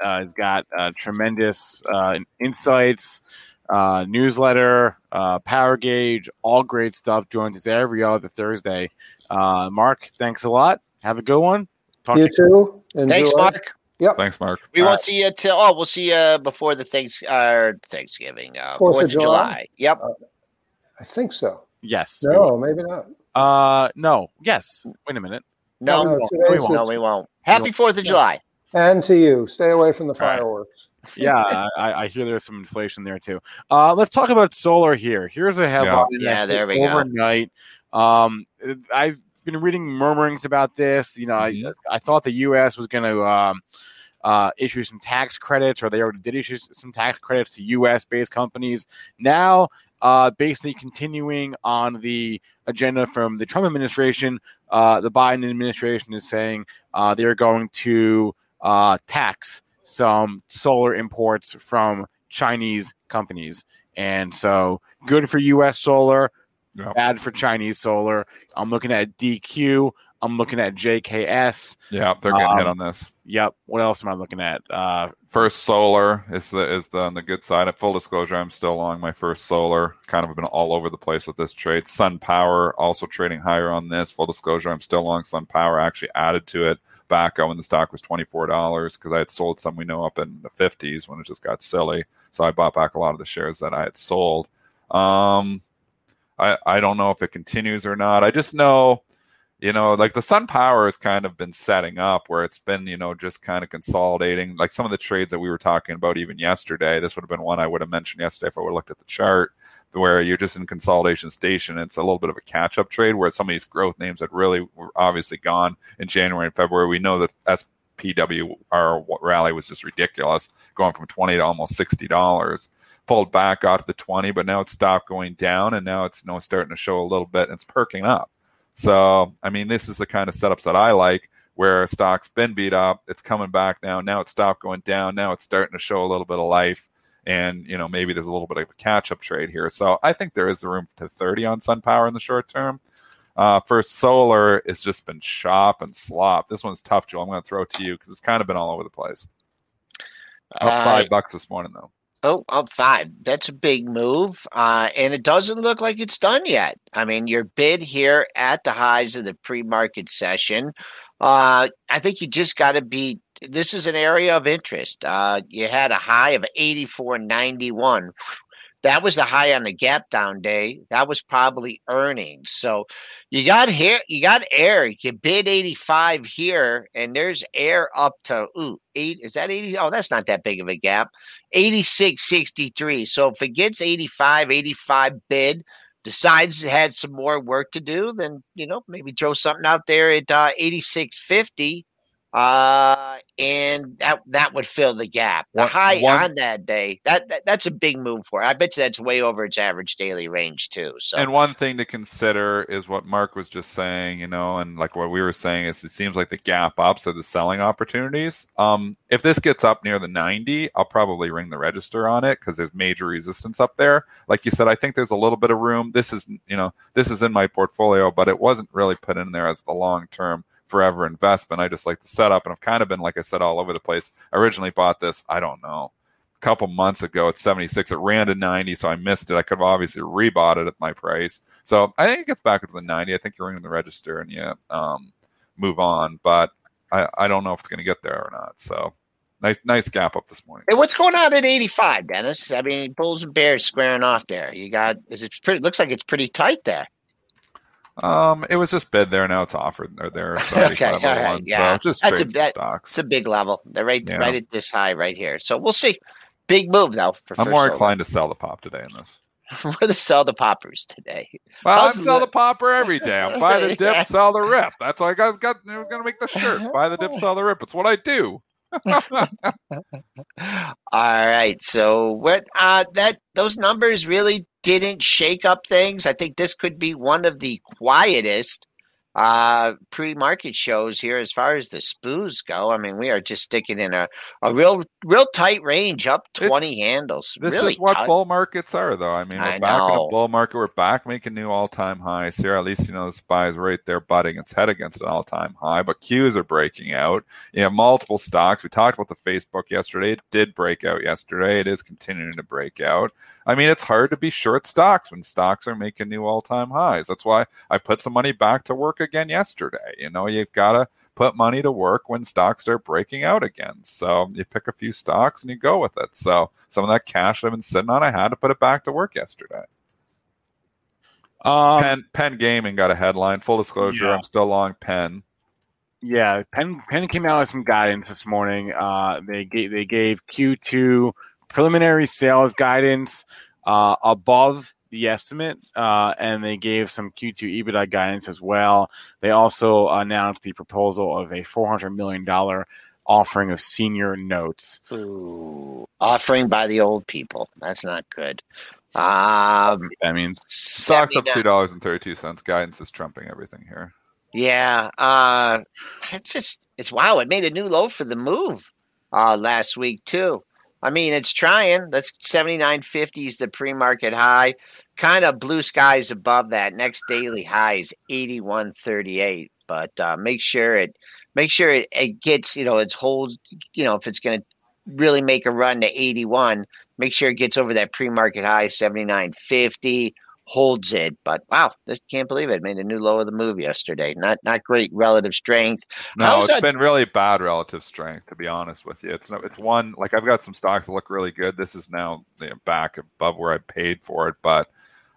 uh, he's got uh, tremendous uh, insights, uh, newsletter, uh, Power Gauge, all great stuff. Joins us every other Thursday. Marc, thanks a lot. Have a good one. Talk you to too. Enjoy. Thanks, Marc. Yep. Thanks, Marc. We All won't right. see you till oh, we'll see you before the thanks uh, Thanksgiving, uh, Fourth, Fourth of, July. July. Yep. Uh, I think so. Yes. No, maybe not. Uh, no. Yes. Wait a minute. No, no, we, won't. we won't. No, we won't. Happy Fourth of July. And to you, stay away from the fireworks. Right. <laughs> yeah, I, I, hear there's some inflation there too. Uh, let's talk about solar here. Here's a headline. Yeah, yeah there we overnight. go. Um, I've been reading murmurings about this. You know, mm-hmm. I, I thought the U.S. was going to um, uh, issue some tax credits, or they already did issue some tax credits to U.S. based companies. Now uh, basically continuing on the agenda from the Trump administration. Uh, the Biden administration is saying uh, they're going to uh, tax some solar imports from Chinese companies. And so, good for U.S. solar, yep. bad for Chinese solar. I'm looking at DQ. I'm looking at JKS. Yeah, they're getting um, hit on this. Yep. What else am I looking at? Uh, first solar is the is the on the good side. At full disclosure, I'm still long my first solar. Kind of been all over the place with this trade. SunPower also trading higher on this. Full disclosure, I'm still long SunPower. I actually added to it back when the stock was twenty four dollars because I had sold some we know up in the fifties when it just got silly. So I bought back a lot of the shares that I had sold. Um, I I don't know if it continues or not. I just know you know, like the SunPower has kind of been setting up where it's been, you know, just kind of consolidating. Like some of the trades that we were talking about even yesterday, this would have been one I would have mentioned yesterday if I would have looked at the chart, where you're just in consolidation station. It's a little bit of a catch up trade where some of these growth names that really were obviously gone in January and February. We know that SPWR rally was just ridiculous, going from 20 to almost $60 pulled back, to the 20, but now it's stopped going down, and now it's you know starting to show a little bit, and it's perking up. So, I mean, this is the kind of setups that I like where a stock's been beat up, it's coming back now. Now it's stopped going down. Now it's starting to show a little bit of life. And, you know, maybe there's a little bit of a catch up trade here. So I think there is the room to 30 on SunPower in the short term. Uh, for solar, it's just been shop and slop. This one's tough, Joel. I'm going to throw it to you because it's kind of been all over the place. Up five bucks this morning, though. Oh, up five. That's a big move. Uh, and it doesn't look like it's done yet. I mean, your bid here at the highs of the pre market session. Uh, I think you just got to be. This is an area of interest. Uh, you had a high of 84.91 that was the high on the gap down day. That was probably earnings. So you got here, you got air. You bid 85 here, and there's air up to ooh, eight. Is that 80? Oh, that's not that big of a gap. 86.63. So if it gets 85, 85 bid, decides it had some more work to do, then you know, maybe throw something out there at uh 86.50 Uh, and that that would fill the gap. The One- high one- on that day, that, that that's a big move for it. I bet you that's way over its average daily range too. So And one thing to consider is what Marc was just saying, you know, and like what we were saying is it seems like the gap ups are the selling opportunities. Um, if this gets up near the 90, I'll probably ring the register on it because there's major resistance up there. Like you said, I think there's a little bit of room. This is, you know, this is in my portfolio, but it wasn't really put in there as the long term forever investment. I just like the setup, and I've kind of been, like I said, all over the place. I originally bought this, I don't know, a couple months ago at 76. It ran to 90, so I missed it. I could have obviously rebought it at my price. So I think it gets back up to the 90. I think you're ringing the register and you um, move on, but I, I don't know if it's going to get there or not. So nice nice gap up this morning. Hey, what's going on at 85, Dennis? I mean, Bulls and Bears squaring off there. You got is it pretty? Looks like it's pretty tight there. Um, it was just bid there. Now it's offered. They're there. <laughs> Okay, all right, one, yeah. So just That's a bet. stocks. It's a big level. They're right Yeah. right at this high right here. So we'll see. Big move though. For I'm more inclined to sell the pop today in this. <laughs> We're the sell the poppers today. Well, I'm sell the- the popper every day. I'm buy the <laughs> dip, Yeah. sell the rip. That's why I got, got I was gonna make the shirt. Buy the dip, sell the rip. It's what I do. All right. So what uh that those numbers really didn't shake up things. I think this could be one of the quietest uh pre-market shows here as far as the spoos go. I mean, we are just sticking in a, a real real tight range up 20 handles. This really is what tight. bull markets are, though. I mean, we're I back in a bull market. We're back making new all-time highs here. At least you know the SPY is right there, butting its head against an all-time high. But Qs are breaking out. You have multiple stocks. We talked about the Facebook yesterday. It did break out yesterday. It is continuing to break out. I mean, it's hard to be short stocks when stocks are making new all-time highs. That's why I put some money back to work again yesterday. You know, you've got to put money to work when stocks start breaking out again. So you pick a few stocks and you go with it. So some of that cash I've been sitting on, I had to put it back to work yesterday. Um, Penn Penn Gaming got a headline. Full disclosure, Yeah. I'm still long Penn. Yeah, Penn Penn came out with some guidance this morning. Uh, they gave they gave Q2 preliminary sales guidance uh, above the estimate, uh, and they gave some Q2 EBITDA guidance as well. They also announced the proposal of a 400 million dollar offering of senior notes. Ooh, offering by the old people. That's not good. Um, That means Stocks up 79 two dollars and thirty two cents. Guidance is trumping everything here. Yeah, uh, it's just it's wow. It made a new low for the move uh, last week too. I mean, it's trying. That's seventy nine fifty is the pre market high. Kind of blue skies above that. Next daily high is eighty one thirty eight. But uh, make sure it make sure it, it gets you know it's hold you know if it's going to really make a run to eighty one. Make sure it gets over that pre market high seventy nine fifty holds it. But wow, just can't believe it. Made a new low of the move yesterday. Not not great relative strength. No, it's that- been really bad relative strength, to be honest with you. It's no, it's one like I've got some stocks that look really good. This is now you know, back above where I paid for it, but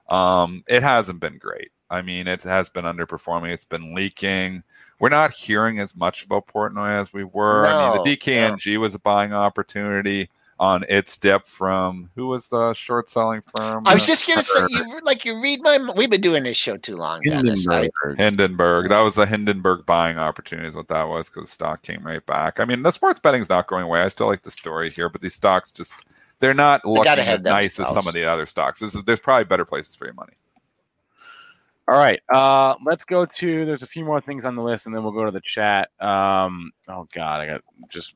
um, it hasn't been great. I mean, it has been underperforming. It's been leaking. We're not hearing as much about Portnoy as we were. I mean, the DKNG was a buying opportunity on its dip from who was the short selling firm? I was just gonna say you like you read my. We've been doing this show too long, Dennis. I- Hindenburg. Hindenburg. That was the Hindenburg buying opportunity, is what that was, because the stock came right back. I mean, the sports betting's not going away. I still like the story here, but these stocks just they're not looking as nice as some of the other stocks. This is, there's probably better places for your money. All right, uh, let's go to. There's a few more things on the list, and then we'll go to the chat. Um, oh God, I got just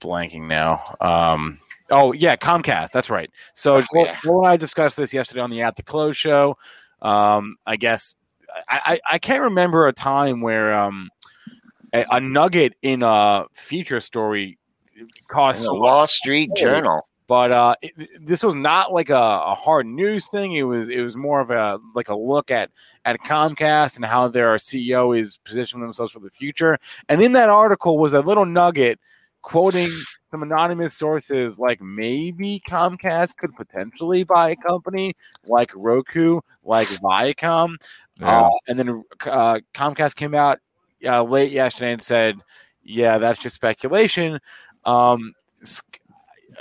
blanking now. Um, oh yeah, Comcast. That's right. So Oh, Joel, yeah. Joel and I discussed this yesterday on the At the Close show. Um, I guess I, I, I can't remember a time where um, a, a nugget in a feature story cost the Wall Street Journal. but uh, it, this was not like a, a hard news thing. It was it was more of a like a look at at Comcast and how their CEO is positioning themselves for the future. And in that article was a little nugget quoting some anonymous sources, like maybe Comcast could potentially buy a company like Roku, like Viacom. Yeah. Uh, and then uh, Comcast came out uh, late yesterday and said, "Yeah, that's just speculation." Um,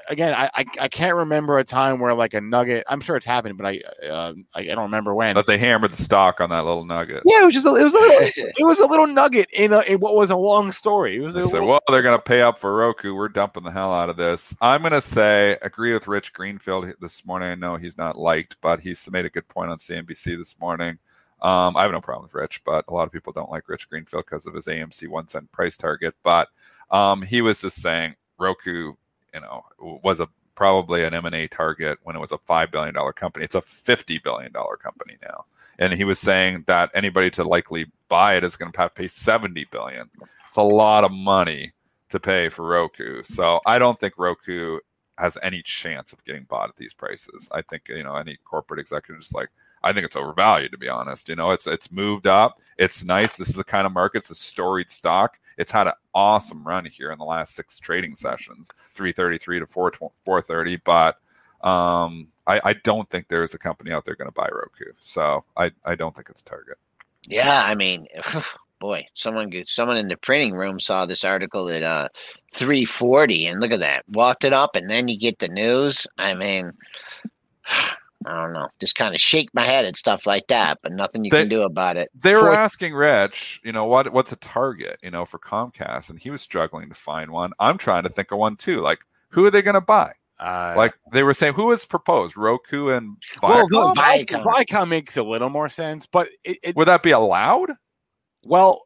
again, I, I, I can't remember a time where like a nugget. I'm sure it's happened, but I uh, I, I don't remember when. But they hammered the stock on that little nugget. Yeah, it was just a, it was a little <laughs> it was a little nugget in, a, in what was a long story. It was They a say, little- well, they're going to pay up for Roku. We're dumping the hell out of this. I'm going to say, agree with Rich Greenfield this morning. I know he's not liked, but he's made a good point on CNBC this morning. Um, I have no problem with Rich, but a lot of people don't like Rich Greenfield because of his AMC one cent price target. But um, he was just saying Roku, you know, was a probably an M&A target when it was a $5 billion company. It's a $50 billion company now. And he was saying that anybody to likely buy it is going to have to pay 70 billion. It's a lot of money to pay for Roku. So I don't think Roku has any chance of getting bought at these prices. I think, you know, any corporate executive is like, I think it's overvalued to be honest. You know, it's it's moved up. It's nice. This is the kind of market. It's a storied stock. It's had an awesome run here in the last six trading sessions, 333 to 4 430. But um, I, I don't think there's a company out there going to buy Roku. So I, I don't think it's Target. Yeah, I mean, <sighs> boy, someone someone in the printing room saw this article at uh 340 and look at that. Walked it up and then you get the news. I mean, <sighs> I don't know. Just kind of shake my head at stuff like that, but nothing you They- can do about it. They were Fourth- asking Rich, you know, what what's a target, you know, for Comcast, and he was struggling to find one. I'm trying to think of one too. Like, who are they going to buy? uh, Like they were saying, who was proposed? Roku and well, Viacom? no, Viacom. Viacom. Viacom makes a little more sense, but it, it Would that be allowed? well,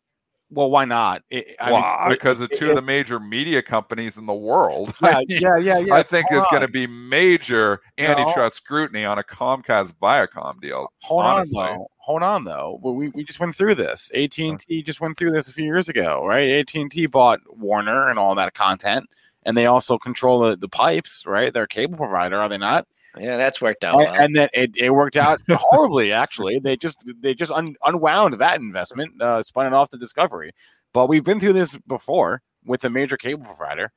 well, why not? It, I mean, Why? it- because of it- two of the major media companies in the world. <laughs> yeah, I, mean, yeah, yeah, yeah. I think there's going to be major No. antitrust scrutiny on a Comcast Viacom deal. Hold honestly. on, though. Hold on, though. We, we just went through this. Uh-huh. AT and T just went through this a few years ago, right? AT and T bought Warner and all that content, and they also control the, the pipes, right? They're a cable provider, are they not? Yeah, that's worked out. And- well. and then it, it worked out <laughs> horribly. Actually, they just they just un, unwound that investment, uh, spun it off to Discovery. But we've been through this before with a major cable provider.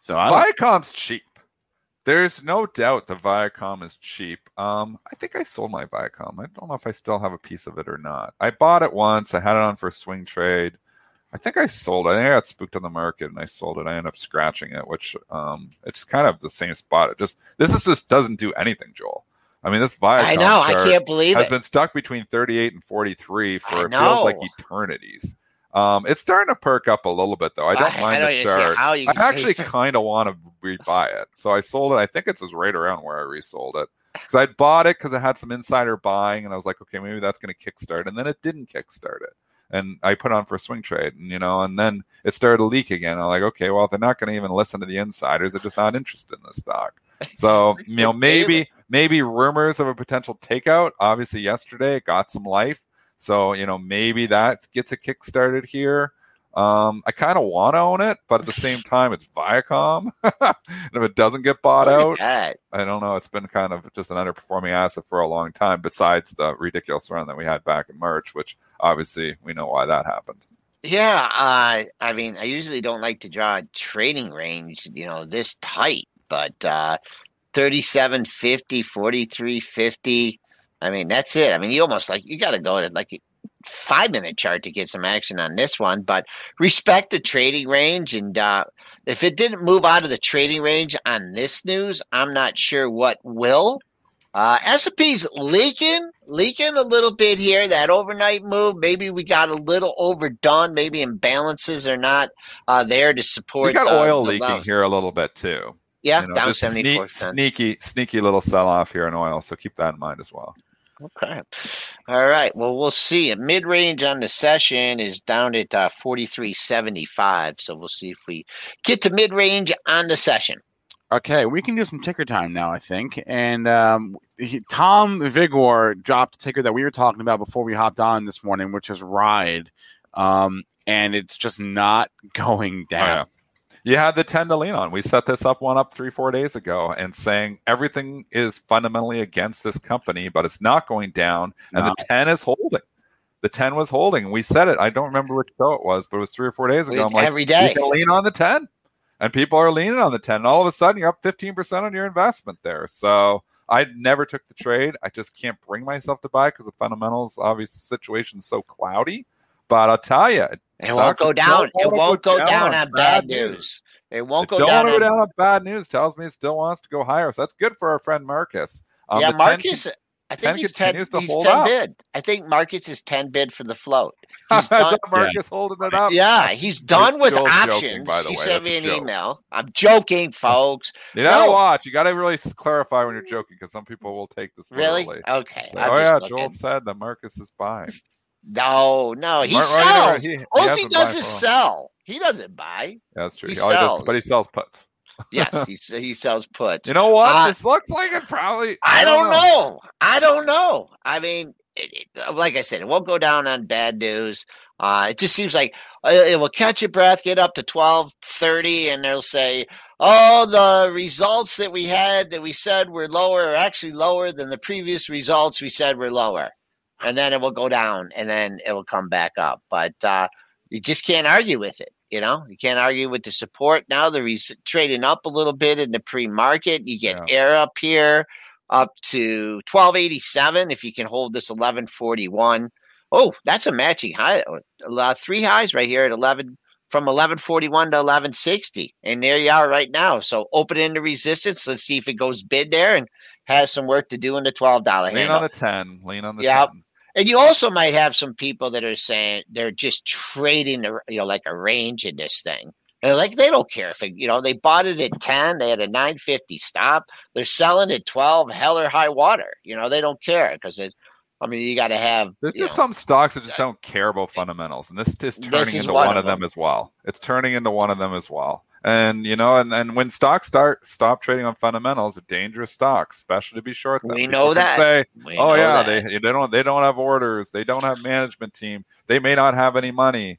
So I Viacom's cheap. There's no doubt the Viacom is cheap. Um, I think I sold my Viacom. I don't know if I still have a piece of it or not. I bought it once. I had it on for a swing trade. I think I sold it. I think I got spooked on the market and I sold it. I ended up scratching it, which um, it's kind of the same spot. It just this is just doesn't do anything, Joel. I mean, this Viacom I know. I can't believe has it. been stuck between 38 and 43 for it feels like eternities. Um, it's starting to perk up a little bit though. I don't I- I mind don't the chart. I actually kind of want to rebuy it, so I sold it. I think it's just right around where I resold it because I bought it because it had some insider buying, and I was like, okay, maybe that's going to kickstart, and then it didn't kickstart it, and I put on for a swing trade, and you know, and then it started to leak again. I'm like, okay, well, if they're not going to even listen to the insiders, they're just not interested in the stock. <laughs> So you know, maybe maybe rumors of a potential takeout. Obviously, yesterday it got some life, so you know maybe that gets a kick started here. Um, I kind of want to own it, but at the same <laughs> time, it's Viacom. <laughs> and if it doesn't get bought Look out. I don't know. It's been kind of just an underperforming asset for a long time. Besides the ridiculous run that we had back in March, which obviously we know why that happened. Yeah, uh, I mean, I usually don't like to draw a trading range, you know, this tight, but uh, 3750, 4350. I mean, that's it. I mean, you almost like you got to go to like five minute chart to get some action on this one, but respect the trading range. And uh, if it didn't move out of the trading range on this news, I'm not sure what will. Uh, S&P's leaking, leaking a little bit here. That overnight move, maybe we got a little overdone. Maybe imbalances are not uh, there to support. We got the- oil leaking here a little bit too. Yeah, You know, down seventy sneak, cents. sneaky, sneaky little sell off here in oil. So keep that in mind as well. Okay. All right. Well, we'll see. Mid range on the session is down at uh, 43.75. So we'll see if we get to mid range on the session. Okay, we can do some ticker time now, I think. And um, he, Tom Vigor dropped a ticker that we were talking about before we hopped on this morning, which is Ride. Um, and it's just not <laughs> going Oh, down. yeah. You had the 10 to lean on. We set this up one up three, four days ago and saying everything is fundamentally against this company, but it's not going down. and not. the 10 is holding. The 10 was holding. We said it. I don't remember which show it was, but it was three or four days ago. I'm like, Every day. you can lean on the 10. And people are leaning on the 10. And all of a sudden, you're up 15% on your investment there. So I never took the trade. I just can't bring myself to buy because the fundamentals, obviously, situation is so cloudy. But I'll tell you, It won't go down. It won't go down on bad news. It won't It go don't down. want to go on- down on bad news. Tells me it still wants to go higher. So that's good for our friend Marcus. Um, yeah, the 10 Marcus. I 10 think he's ten. to He's hold ten up. bid. I think Marcus is ten bid for the float. <laughs> Is He's done, that Marcus holding it up? yeah, he's done with Joel's joking, options. by the he way. sent That's me an joke. email. I'm joking, <laughs> folks. You gotta No. watch. You gotta really clarify when you're joking because some people will take this Really? Okay. Say, I'm oh yeah, looking. Joel said that Marcus is buying. No, no, he Mar- right, right, sells. right, he- he All he hasn't does is for a while. sell. He doesn't buy. Yeah, that's true. He All does- but he sells. puts. <laughs> Yes, <laughs> he he sells puts. You know what? Uh, this looks like it probably. I don't know. I don't know. I mean, it, it- like I said, it won't go down on bad news. Uh, it just seems like uh, it will catch your breath, get up to twelve thirty, and they'll say, "Oh, the results that we had that we said were lower are actually lower than the previous results we said were lower," and then it will go down, and then it will come back up. But uh, you just can't argue with it. You know, you can't argue with the support. Now they're res- trading up a little bit in the pre-market. You get air up here up to 1287 if you can hold this 1141. Oh, that's a matching high. Uh, three highs right here at 11 from 1141 to 1160. And there you are right now. So open into resistance. Let's see if it goes bid there and has some work to do in the $12 Lean handle. on the ten. Lean on the Yep. 10. And you also might have some people that are saying they're just trading, the, you know, like a range in this thing. And like they don't care if it, you know, they bought it at 10, they had a 950 stop. They're selling at 12, hell or high water. You know, they don't care because I mean, you got to have, There's just know, some stocks that just don't care about fundamentals, and this is turning This is into one one, of of them them. as well. It's turning into one of them as well. And you know, and, and when stocks start stop trading on fundamentals, they're dangerous stocks, especially to be short them. We People know that. Say, We oh yeah, that. they they don't they don't have orders, they don't have management team, they may not have any money.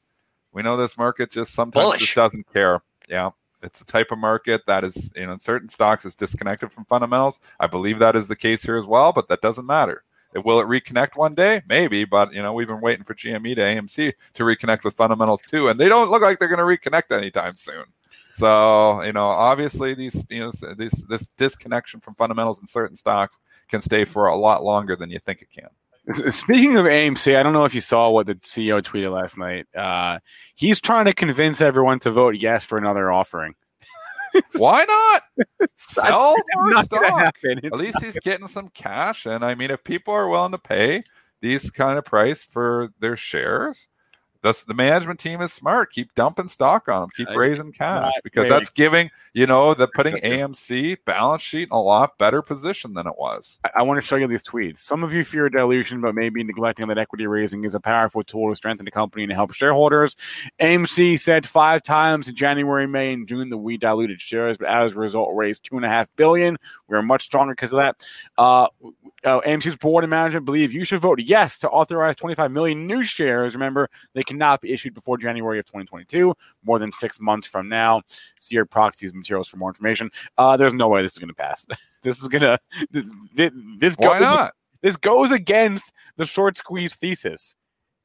We know this market just sometimes Bullish. just doesn't care. Yeah. It's a type of market that is, you know, in certain stocks is disconnected from fundamentals. I believe that is the case here as well, but that doesn't matter. It, will it reconnect one day? Maybe, but you know, we've been waiting for GME to AMC to reconnect with fundamentals too, and they don't look like they're going to reconnect anytime soon. So, you know, obviously these, you know, this this disconnection from fundamentals in certain stocks can stay for a lot longer than you think it can. Speaking of AMC, I don't know if you saw what the CEO tweeted last night. Uh, he's trying to convince everyone to vote yes for another offering. <laughs> Why not sell more stock? At least he's getting some cash, and I mean, if people are willing to pay these kind of price for their shares, that's the management team is smart. Keep dumping stock on them. Keep raising cash because that's giving you know the putting AMC balance sheet in a lot better position than it was. I, I want to show you these tweets. Some of you fear dilution, but maybe neglecting that equity raising is a powerful tool to strengthen the company and help shareholders. AMC said five times in January, May, and June that we diluted shares, but as a result, raised two and a half billion. We're much stronger because of that. Uh, uh, AMC's board and management believe you should vote yes to authorize 25 million new shares. Remember, they cannot be issued before January of 2022, more than six months from now. See your proxies materials for more information. Uh, there's no way this is going to pass. <laughs> this is going to this, this Why goes- not? This goes against the short squeeze thesis.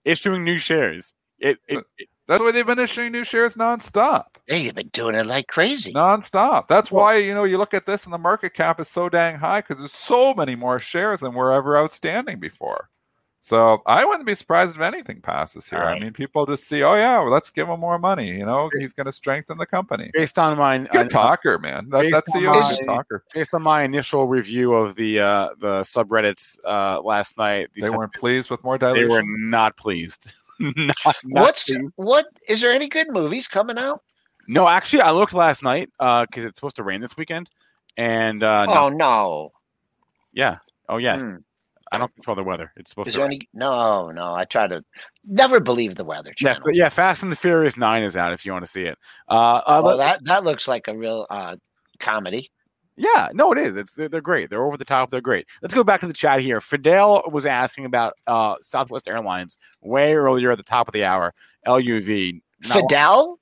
Issuing new shares. It, it, it- That's why they've been issuing new shares nonstop. they've been doing it like crazy. nonstop. That's why you know you look at this and the market cap is so dang high because there's so many more shares than were ever outstanding before. So I wouldn't be surprised if anything passes here. I mean, people just see, oh yeah, well, let's give him more money. You know, he's going to strengthen the company. based on my Good talker, man. That, that's the my- good talker. based on my initial review of the uh, the subreddits uh, last night, the They sub- weren't pleased with more dilution. they were not pleased. <laughs> not, not What's pleased. what is there any good movies coming out? No, actually, I looked last night because it's supposed to rain this weekend, and uh, no, Oh no. yeah, oh yes, Hmm. I don't control the weather. It's supposed Is to. there rain. any no, no. I try to never believe the weather Yeah, so, yeah, Fast and the Furious Nine is out if you want to see it. Uh, uh, oh, that that looks like a real uh comedy. Yeah, no, it is. It's they're, they're great. They're over the top. They're great. Let's go back to the chat here. Fidel was asking about uh, Southwest Airlines way earlier at the top of the hour. LUV. Fidel?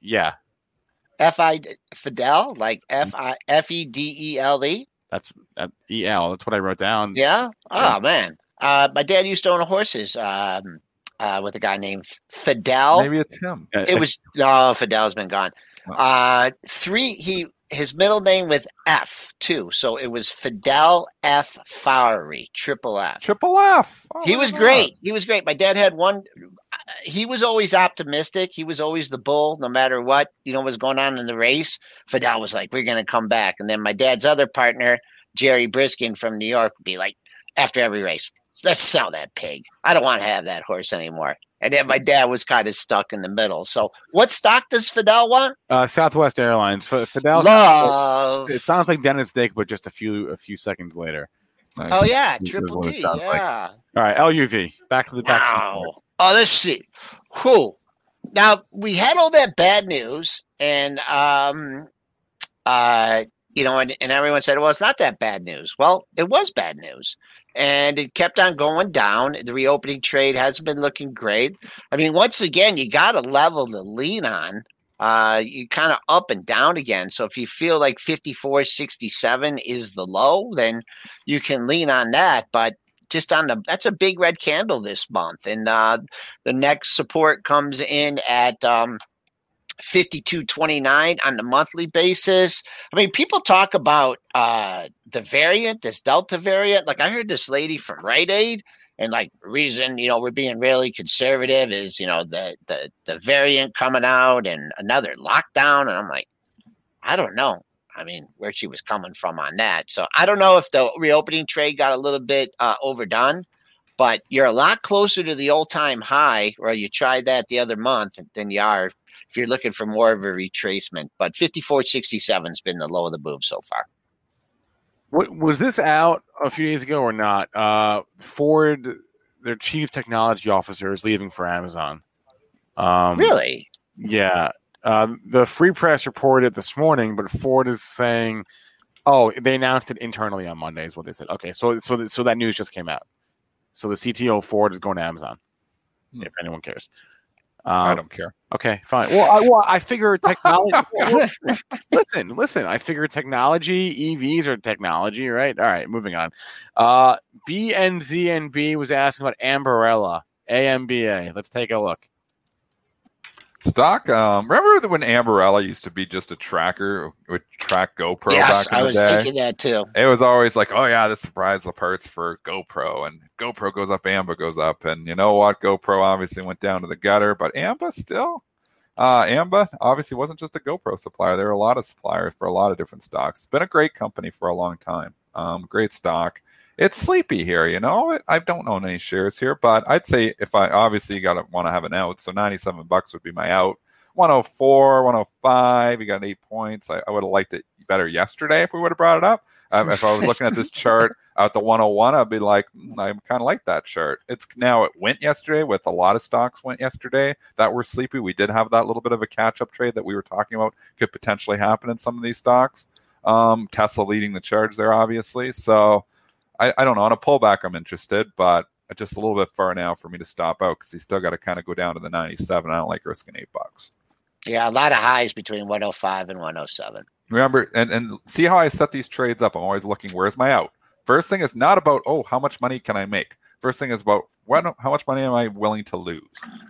Yeah, F I Fidel? Like F I F E D E L E? That's uh, EL. That's what I wrote down. Yeah. Yeah. Oh man. Uh my dad used to own horses um uh with a guy named Fidel. Maybe it's him. It was no, Fidel's been gone. Uh three he his middle name with F too. So it was Fidel F Fowry, triple F. Triple F. Oh, he was God. great. He was great. My dad had one he was always optimistic. He was always the bull, no matter what you know was going on in the race. Fidel was like, "We're going to come back," and then my dad's other partner, Jerry Briskin from New York, would be like, after every race, let's sell that pig. I don't want to have that horse anymore. And then my dad was kind of stuck in the middle. So, what stock does Fidel want? Uh, Southwest Airlines. F- Fidel. Love. It sounds like Dennis Dick, but just a few a few seconds later. Nice. Oh yeah, Is Triple what it D. sounds like. Yeah. All right, LUV. Back to the back. to the Oh, let's see. Whew. Now we had all that bad news, and um, uh, you know, and, and everyone said, "Well, it's not that bad news." Well, it was bad news, and it kept on going down. The reopening trade hasn't been looking great. I mean, once again, you got a level to lean on. Uh, you kind of up and down again. So if you feel like 54, 67 is the low, then you can lean on that. But just on the that's a big red candle this month, and uh, the next support comes in at um, 52.29 on the monthly basis. I mean, people talk about uh, the variant, this Delta variant. Like I heard this lady from Rite Aid, and like reason you know we're being really conservative is you know the the the variant coming out and another lockdown, and I'm like, I don't know. I mean, where she was coming from on that. So I don't know if the reopening trade got a little bit uh, overdone, but you're a lot closer to the old time high, or you tried that the other month than you are if you're looking for more of a retracement. But 54.67 has been the low of the move so far. What, was this out a few days ago or not? Uh, Ford, their chief technology officer, is leaving for Amazon. Um, Really? Yeah. Uh, the Free Press reported this morning, but Ford is saying, "Oh, they announced it internally on Monday." Is what they said. Okay, so so th- so that news just came out. So the CTO of Ford is going to Amazon. Hmm. If anyone cares. I Um, don't care. Okay, fine. Well, I, well, I figure technology. <laughs> listen, listen. I figure technology, EVs are technology, right? All right, moving on. Uh, BNZNB was asking about Ambarella, AMBA. Let's take a look. Stock. Um, remember when Ambarella used to be just a tracker, would track GoPro yes, back in I the was day? thinking that too. it was always like, oh yeah, this surprise the parts for GoPro, and GoPro goes up, Amba goes up, and you know what? GoPro obviously went down to the gutter, but Amba still, uh, Amba obviously wasn't just a GoPro supplier. There were a lot of suppliers for a lot of different stocks. It's been a great company for a long time. Um, great stock. It's sleepy here, you know. I don't own any shares here, but I'd say if I obviously you gotta want to have an out, so ninety-seven bucks would be my out. 104, 105. You got eight points. I, I would have liked it better yesterday if we would have brought it up. Um, if I was looking at this chart <laughs> at the 101, I'd be like, "Hmm, I kind of like that chart. It's now it went yesterday with a lot of stocks went yesterday that were sleepy. We did have that little bit of a catch up trade that we were talking about could potentially happen in some of these stocks. Um, Tesla leading the charge there, obviously. So I, I don't know. On a pullback, I'm interested, but just a little bit far now for me to stop out because he's still got to kind of go down to the 97. I don't like risking eight bucks. Yeah, a lot of highs between 105 and 107. Remember, and, and see how I set these trades up. I'm always looking, where's my out? First thing is not about, oh, how much money can I make? First thing is about what, how much money am I willing to lose?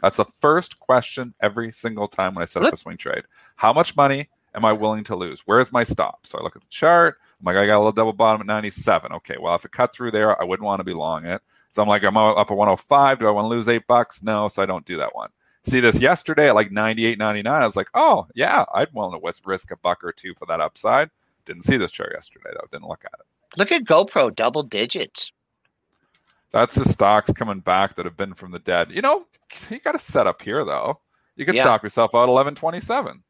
That's the first question every single time when I set up a swing trade. How much money am I willing to lose? Where's my stop? So I look at the chart. I'm like, I got a little double bottom at 97. Okay, well, if it cut through there, I wouldn't want to be long it. So I'm like, I'm up at 105. Do I want to lose eight bucks? No, so I don't do that one. See this yesterday at like 98.99. I was like, oh, yeah, I'd willing to risk a buck or two for that upside. Didn't see this chart yesterday, though. Didn't look at it. Look at GoPro, double digits. That's the stocks coming back that have been from the dead. You know, you got a setup here, though. You could Yeah. stop yourself out 1127.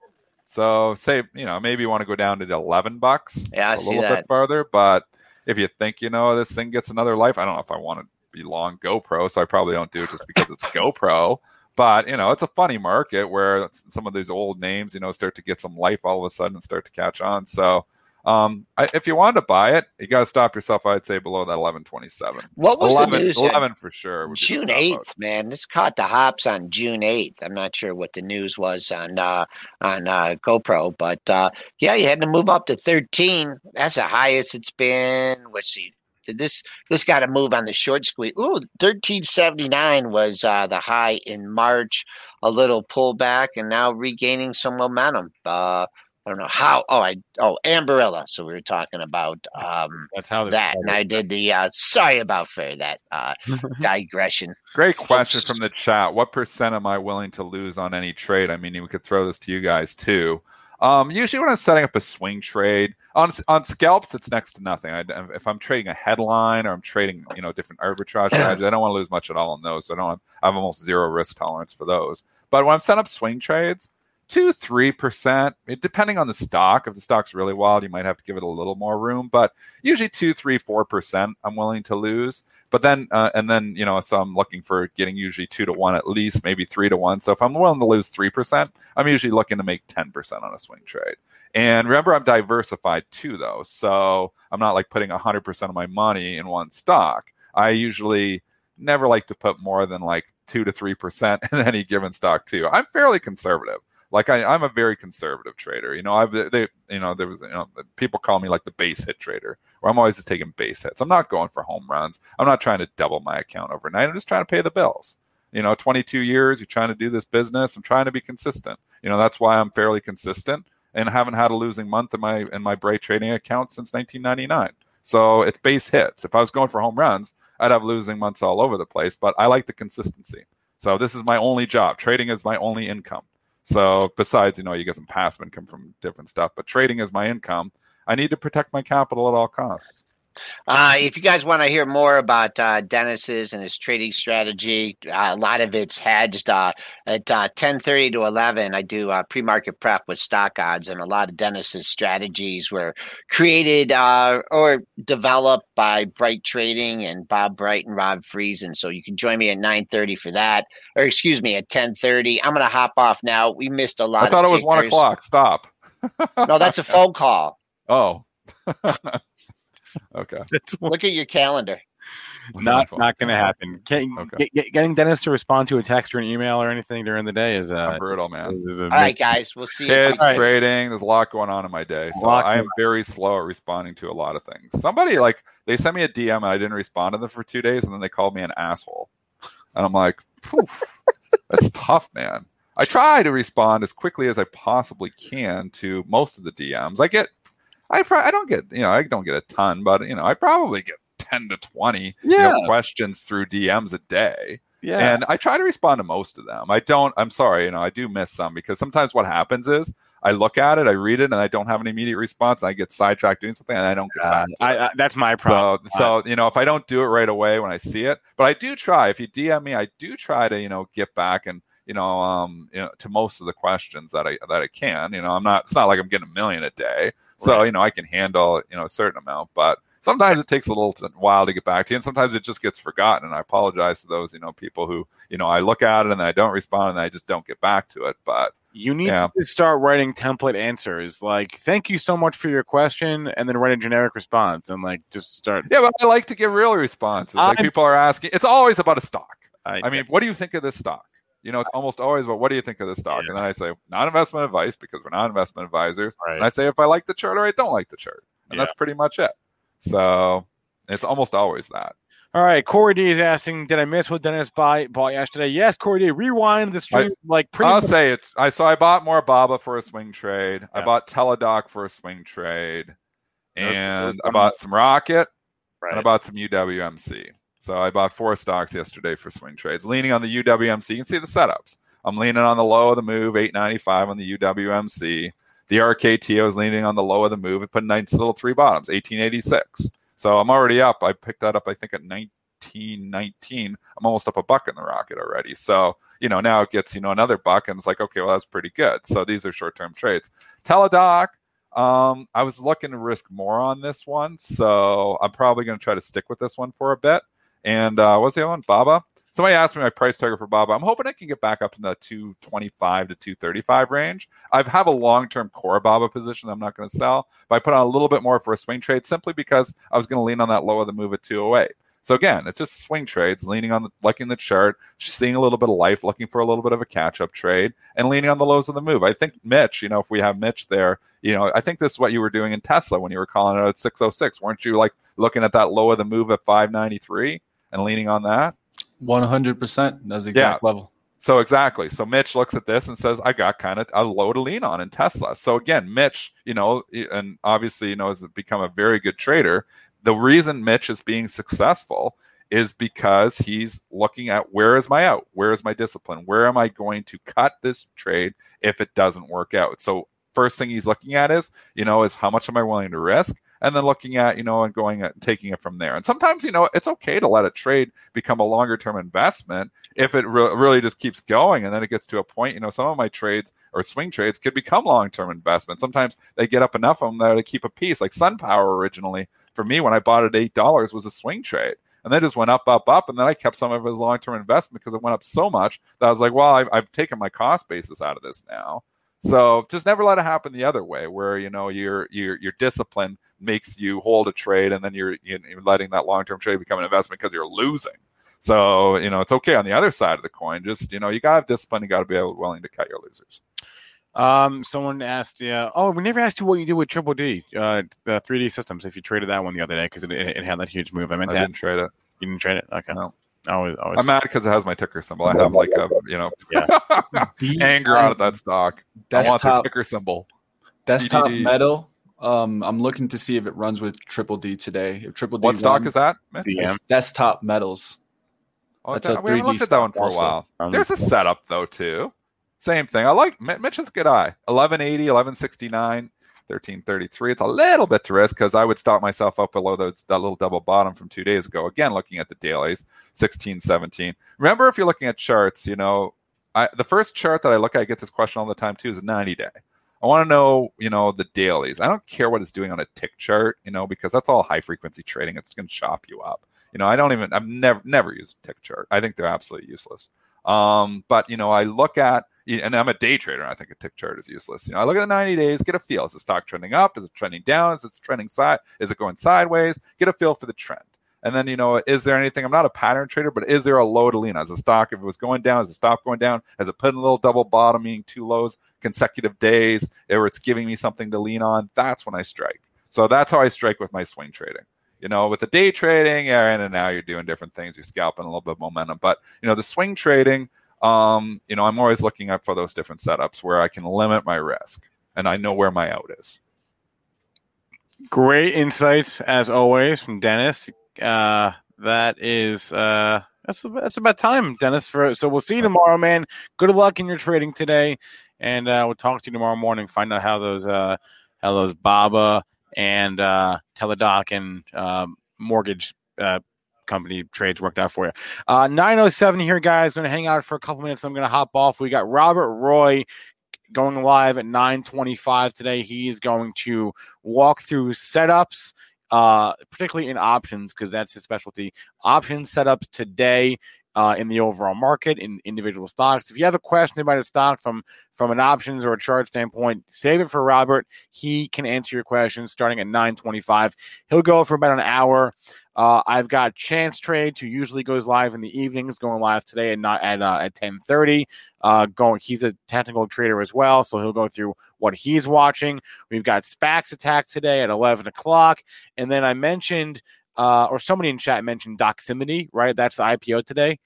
So say, you know, maybe you want to go down to the 11 bucks. Yeah, I a little that. bit farther. But if you think, you know, this thing gets another life, I don't know if I want to be long GoPro, so I probably don't do it just because it's GoPro. But you know, it's a funny market where some of these old names, you know, start to get some life all of a sudden and start to catch on. So, um, I, if you wanted to buy it, you got to stop yourself. I'd say below that eleven twenty seven. What was 11, the news? 11 for sure. would be the June eighth, man. This caught the hops on June eighth. I'm not sure what the news was on uh, on uh, GoPro, but uh, yeah, you had to move up to 13. That's the highest it's been. Let's see. Did this this got to move on the short squeeze? Ooh, 1379 was uh, the high in March. A little pullback, and now regaining some momentum. Uh, I don't know how. Oh, I oh Ambarella. So we were talking about um, That's how this that, and I did the. Uh, sorry about for that uh, <laughs> digression. Great question Folks- from the chat. What percent am I willing to lose on any trade? I mean, we could throw this to you guys too. Um, usually, when I'm setting up a swing trade on on scalps, it's next to nothing. I, if I'm trading a headline or I'm trading, you know, different arbitrage <laughs> strategies, I don't want to lose much at all on those. So I don't. Have, I have almost zero risk tolerance for those. But when I'm setting up swing trades, two three percent, depending on the stock. If the stock's really wild, you might have to give it a little more room. But usually two, three, four percent, I'm willing to lose. But then, uh, and then, you know, so I'm looking for getting usually two to one at least, maybe three to one. So if I'm willing to lose 3%, I'm usually looking to make 10% on a swing trade. And remember, I'm diversified too, though. So I'm not like putting 100% of my money in one stock. I usually never like to put more than like two to 3% <laughs> in any given stock, too. I'm fairly conservative like I, I'm a very conservative trader. You know, I've they, you know, there was you know, people call me like the base hit trader, where I'm always just taking base hits. I'm not going for home runs. I'm not trying to double my account overnight. I'm just trying to pay the bills. You know, 22 years, you're trying to do this business. I'm trying to be consistent. You know, that's why I'm fairly consistent and haven't had a losing month in my in my Bright trading account since 1999. So it's base hits. If I was going for home runs, I'd have losing months all over the place. But I like the consistency. So this is my only job. Trading is my only income. So besides, you know, you get some passive income from different stuff, but trading is my income. I need to protect my capital at all costs. Uh, if you guys want to hear more about uh, Dennis's and his trading strategy, uh, a lot of it's hedged. Uh, at uh, ten thirty to eleven, I do uh, pre-market prep with stock odds, and a lot of Dennis's strategies were created uh, or developed by Bright Trading and Bob Bright and Rob Friesen. So you can join me at nine thirty for that, or excuse me, at ten thirty. I'm going to hop off now. We missed a lot. I thought it was one o'clock. Stop. No, that's a phone call. <laughs> Oh. <laughs> okay. <laughs> Look at your calendar. not Wonderful. not going to happen. Can, Okay. get, get- getting Dennis to respond to a text or an email or anything during the day is uh, brutal, man. is a All right, guys, we'll see you. Kids, Tuesday. Trading. There's a lot going on in my day, so I am very slow at responding to a lot of things. Somebody like they sent me a DM and I didn't respond to them for two days, and then they called me an asshole, and I'm like, that's <laughs> tough, man. I try to respond as quickly as I possibly can to most of the DMs. I get, I pro- I don't get, you know, I don't get a ton, but you know, I probably get ten to twenty you know, questions through DMs a day. yeah. And I try to respond to most of them. I don't, I'm sorry, you know, I do miss some because sometimes what happens is I look at it, I read it, and I don't have an immediate response, and I get sidetracked doing something, and I don't get back. I. I, that's my problem. So, so you know, if I don't do it right away when I see it, but I do try. If you DM me, I do try to, you know, get back and you know, um, you know, to most of the questions that I that I can. You know, I'm not. It's not like I'm getting a million a day, so Right. you know, I can handle you know a certain amount, but. Sometimes it takes a little while to get back to you, and sometimes it just gets forgotten. And I apologize to those, you know, people who, you know, I look at it and then I don't respond and I just don't get back to it. But You need Yeah. to start writing template answers like "Thank you so much for your question," and then write a generic response, and like just start. yeah, but I like to give real responses. Like I'm- people are asking, it's always about a stock. I, I mean, what do you think of this stock? You know, it's almost always about what do you think of this stock? Yeah. And then I say, not investment advice because we're not investment advisors. Right. And I say if I like the chart or I don't like the chart. And Yeah. that's pretty much it. So it's almost always that. All right, Corey D is asking, "Did I miss what Dennis buy, bought yesterday?" Yes, Corey D. Rewind the stream, like pretty. I'll much- say it's I so I bought more Baba for a swing trade. I bought Teladoc for a swing trade. And I bought some Rocket right. and I bought some UWMC. So I bought four stocks yesterday for swing trades, leaning on the UWMC. You can see the setups. I'm leaning on the low of the move, 895 on the UWMC. The RKTO is leaning on the low of the move. It put nice little three bottoms, 1886. So I'm already up. I picked that up, I think, at 1919. I'm almost up a buck in the rocket already. So, you know, now it gets, you know, another buck and it's like, okay, well, that's pretty good. So these are short term trades. Teladoc, um, I was looking to risk more on this one. So I'm probably going to try to stick with this one for a bit. And uh, what's the other one? Baba. Somebody asked me my price target for Baba. I'm hoping I can get back up in the 225 to 235 range. I have a long term core Baba position I'm not going to sell, but I put on a little bit more for a swing trade simply because I was going to lean on that low of the move at 208. So again, it's just swing trades, leaning on the liking the chart, seeing a little bit of life, looking for a little bit of a catch up trade, and leaning on the lows of the move. I think Mitch, you know, if we have Mitch there, you know, I think this is what you were doing in Tesla when you were calling it at 606. Weren't you like looking at that low of the move at 593 and leaning on that? One hundred percent. That's the exact level. So exactly. So Mitch looks at this and says, I got kind of a low to lean on in Tesla. So again, Mitch, you know, and obviously, you know, has become a very good trader. The reason Mitch is being successful is because he's looking at where is my out? Where is my discipline? Where am I going to cut this trade if it doesn't work out? So first thing he's looking at is, you know, is how much am I willing to risk? And then looking at you know and going at taking it from there. And sometimes you know it's okay to let a trade become a longer term investment if it re- really just keeps going and then it gets to a point you know some of my trades or swing trades could become long term investments. Sometimes they get up enough of them that they keep a piece. Like SunPower originally for me when i bought it eight dollars was a swing trade and then just went up, up, up, and then I kept some of his long-term investment because it went up so much that I was like, well, I've, I've taken my cost basis out of this now. So just never let it happen the other way, where you know your your your discipline makes you hold a trade, and then you're, you're letting that long term trade become an investment because you're losing. So you know it's okay on the other side of the coin. Just you know you gotta have discipline. You gotta be able, willing to cut your losers. Um, someone asked, yeah, oh, we never asked you what you did with Triple D, uh, the 3D systems. If you traded that one the other day because it, it, had that huge move. I meant I to didn't trade it. You didn't trade it. Okay. No. Always, always. I'm mad because it has my ticker symbol. I have like a you know <laughs> anger out of that stock. I want the ticker symbol. Desktop DDD. metal. Um, I'm looking to see if it runs with Triple D today. If Triple D What stock is that? it's Desktop metals. Oh, That's that- a we haven't 3D looked at that one stock for a while. Um, There's a setup though too. Same thing. I like Mi- Mitch has a good eye. 1180, 1169, 1333. It's a little bit to risk because I would stop myself up below those that little double bottom from two days ago. Again, looking at the dailies, 16, 17. Remember, if you're looking at charts, you know, I, the first chart that I look at, I get this question all the time too, is a 90 day. I want to know, you know, the dailies. I don't care what it's doing on a tick chart, you know, because that's all high frequency trading. It's going to chop you up. You know, I don't even, I've never, never used a tick chart. I think they're absolutely useless. Um, but you know, I look at, and I'm a day trader. I think a tick chart is useless. You know, I look at the 90 days, get a feel. Is the stock trending up? Is it trending down? Is it trending side? Is it going sideways? Get a feel for the trend. And then, you know, is there anything? I'm not a pattern trader, but is there a low to lean as a stock? If it was going down, has it stopped going down? Has it put in a little double bottom, meaning two lows consecutive days, or it's giving me something to lean on? That's when I strike. So that's how I strike with my swing trading. You know, with the day trading, yeah, and now you're doing different things. You're scalping a little bit of momentum. But, you know, the swing trading, um, you know, I'm always looking up for those different setups where I can limit my risk and I know where my out is. Great insights as always from Dennis. Uh, that is uh, that's that's about time, Dennis. For so we'll see you tomorrow, man. Good luck in your trading today, and uh, we'll talk to you tomorrow morning. Find out how those uh, how those Baba and uh, Teladoc and um, mortgage uh, company trades worked out for you. Uh, 907 here, guys. Going to hang out for a couple minutes. I'm going to hop off. We got Robert Roy going live at 925 today. He's going to walk through setups, uh, particularly in options, because that's his specialty. Options setups today. Uh, in the overall market in individual stocks. If you have a question about a stock from from an options or a chart standpoint, save it for Robert. He can answer your questions starting at 9:25. He'll go for about an hour. Uh, I've got Chance Trades, who usually goes live in the evenings, going live today and not at uh, at 10:30. Uh, going, he's a technical trader as well, so he'll go through what he's watching. We've got SPACs Attack today at 11 o'clock, and then I mentioned uh, or somebody in chat mentioned Doximity, right? That's the IPO today.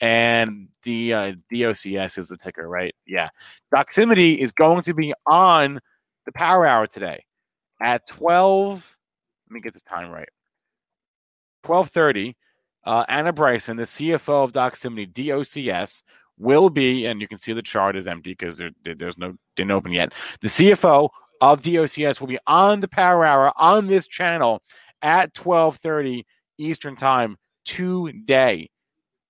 And the uh, DOCS is the ticker, right? Yeah. Doximity is going to be on the power hour today at 12. Let me get this time right. 1230. Uh, Anna Bryson, the CFO of Doximity, DOCS, will be, and you can see the chart is empty because there, there- there's no didn't open yet. The CFO of DOCS will be on the power hour on this channel at 12:30 Eastern Time today.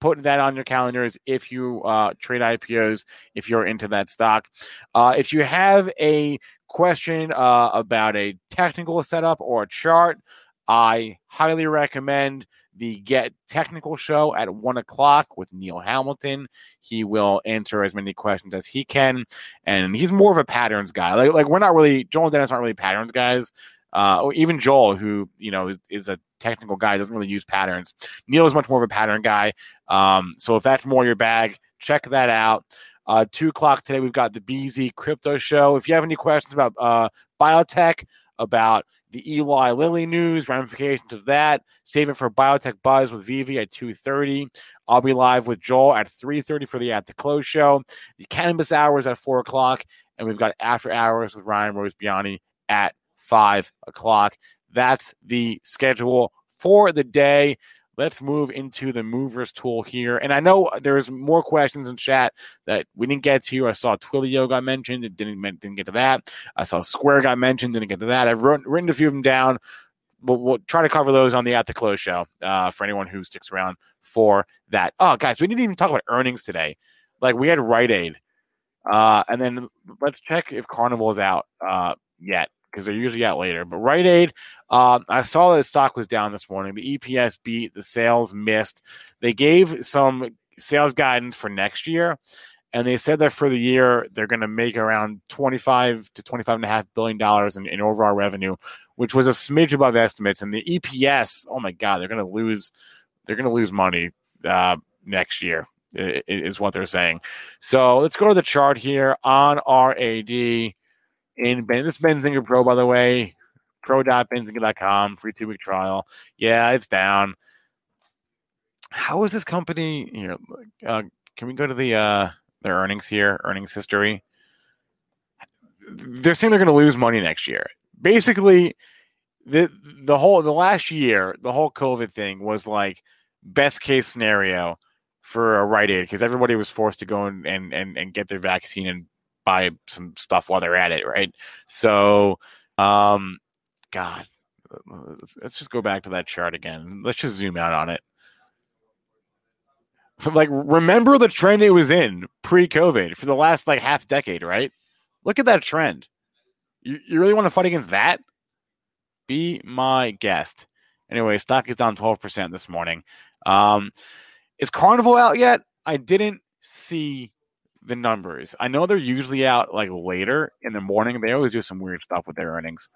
Putting that on your calendars if you uh, trade IPOs, if you're into that stock. Uh, if you have a question uh, about a technical setup or a chart, I highly recommend the Get Technical show at one o'clock with Neil Hamilton. He will answer as many questions as he can, and he's more of a patterns guy. Like, like we're not really Joel and Dennis aren't really patterns guys. Uh, or even Joel, who you know is, is a technical guy, doesn't really use patterns. Neil is much more of a pattern guy. Um, so if that's more your bag, check that out. Uh, two o'clock today, we've got the BZ Crypto Show. If you have any questions about uh, biotech, about the Eli Lilly news, ramifications of that. Save it for Biotech Buzz with Vivi at 2.30. I'll be live with Joel at 3.30 for the At the Close show. The Cannabis Hours at 4 o'clock. And we've got After Hours with Ryan Rosebiani at 5 o'clock. That's the schedule for the day. Let's move into the movers tool here. And I know there's more questions in chat that we didn't get to. I saw Twilio got mentioned. It didn't, didn't get to that. I saw Square got mentioned. Didn't get to that. I've written, written a few of them down. We'll, we'll try to cover those on the At the Close show uh, for anyone who sticks around for that. Oh, guys, we didn't even talk about earnings today. Like we had Rite Aid. Uh, and then let's check if Carnival is out uh, yet because they're usually out later. But Rite Aid, um, I saw that the stock was down this morning. The EPS beat, the sales missed. They gave some sales guidance for next year. And they said that for the year, they're going to make around 25 to 25 and a half billion dollars in, in overall revenue, which was a smidge above estimates. And the EPS, oh my God, they're going to lose, they're going to lose money uh, next year is what they're saying. So let's go to the chart here on RAD in Ben. This is Benzinga Pro, by the way. Pro.benzinga.com, free two week trial. Yeah, it's down. How is this company here? Uh, can we go to the uh, their earnings here, earnings history? They're saying they're going to lose money next year. Basically, the the whole the last year, the whole COVID thing was like best case scenario for a Rite Aid because everybody was forced to go and and and get their vaccine and buy some stuff while they're at it, right? So, um, God, let's just go back to that chart again. Let's just zoom out on it. <laughs> Like, remember the trend it was in pre-COVID for the last like half decade, right? Look at that trend. You, you really want to fight against that? Be my guest. Anyway, stock is down 12% this morning. Um, is Carnival out yet? I didn't see the numbers. I know they're usually out like later in the morning. They always do some weird stuff with their earnings.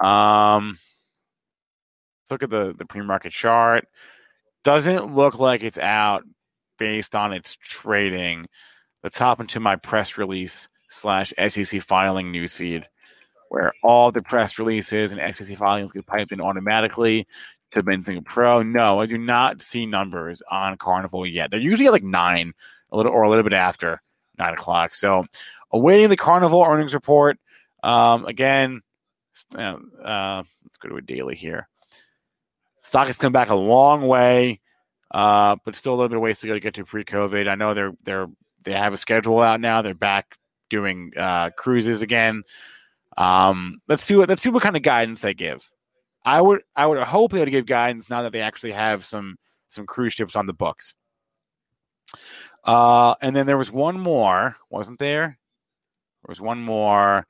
Um, look at the the pre-market chart. Doesn't look like it's out based on its trading. Let's hop into my press release slash SEC filing newsfeed, where all the press releases and SEC filings get piped in automatically to Benzinga Pro. No, I do not see numbers on Carnival yet. They're usually at like nine, a little or a little bit after nine o'clock. So, awaiting the Carnival earnings report. Um, again, uh, let's go to a daily here. Stock has come back a long way, uh, but still a little bit of ways to go to get to pre-COVID. I know they're they're they have a schedule out now. They're back doing uh, cruises again. Um, let's see what let's see what kind of guidance they give. I would I would hope they would give guidance now that they actually have some some cruise ships on the books. Uh, and then there was one more, wasn't there? There was one more.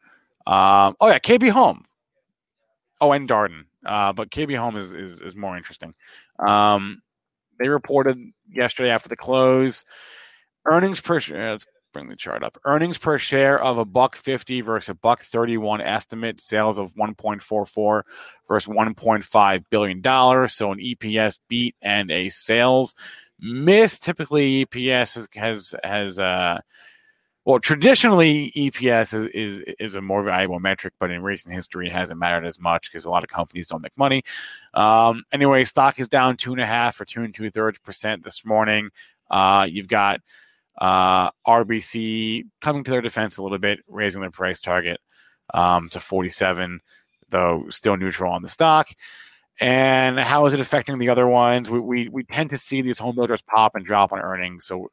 Um, oh yeah, KB Home. Oh, and Darden. Uh, but KB Home is, is is more interesting. Um, they reported yesterday after the close earnings per share. Let's bring the chart up. Earnings per share of a buck fifty versus a buck thirty one estimate. Sales of one point four four versus one point five billion dollars. So an EPS beat and a sales Miss typically EPS has has, has uh, well traditionally EPS is, is is a more valuable metric, but in recent history it hasn't mattered as much because a lot of companies don't make money. Um, anyway, stock is down two and a half or two and two thirds percent this morning. Uh, you've got uh, RBC coming to their defense a little bit, raising their price target um, to 47, though still neutral on the stock and how is it affecting the other ones? We, we, we tend to see these home builders pop and drop on earnings. So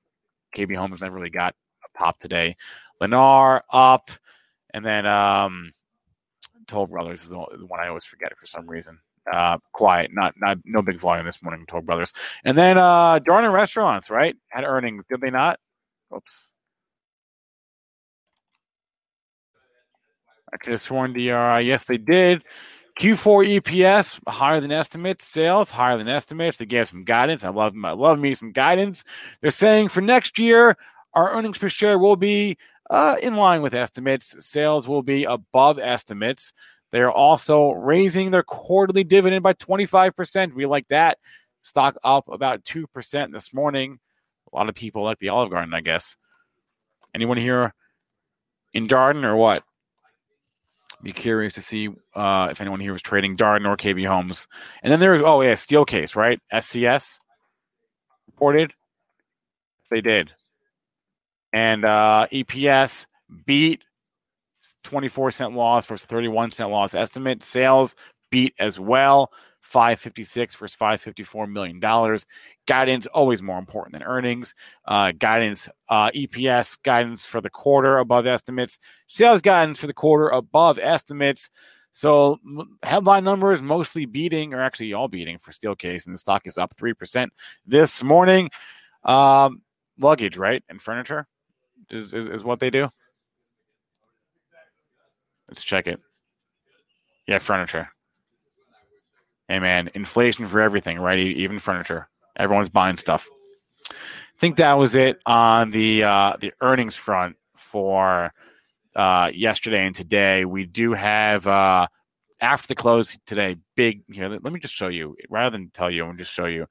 KB Home has never really got a pop today. Lennar up, and then um, Toll Brothers is the one I always forget for some reason. Uh, quiet, not not no big volume this morning. Toll Brothers, and then uh, Darden Restaurants, right? Had earnings, did they not? Oops. I could have sworn DRI. Yes, they did. Q4 EPS higher than estimates, sales higher than estimates. They gave some guidance. I love I love me some guidance. They're saying for next year, our earnings per share will be uh, in line with estimates. Sales will be above estimates. They are also raising their quarterly dividend by 25%. We like that. Stock up about 2% this morning. A lot of people like the Olive Garden, I guess. Anyone here in Darden or what? Be curious to see uh, if anyone here was trading Darden or KB Homes. And then there's oh yeah, Steelcase, right? SCS reported. They did. And uh, EPS beat 24 cent loss versus 31 cent loss estimate. Sales beat as well. 556 versus 554 million dollars. Guidance always more important than earnings. Uh, guidance, uh, EPS guidance for the quarter above estimates. Sales guidance for the quarter above estimates. So headline numbers mostly beating, or actually all beating for Steelcase, and the stock is up three percent this morning. Um, luggage, right, and furniture is, is is what they do. Let's check it. Yeah, furniture. Hey man, inflation for everything, right? Even furniture. Everyone's buying stuff. I think that was it on the uh, the earnings front for uh, yesterday and today. We do have uh, after the close today. Big here. Let me just show you rather than tell you. I'm just show you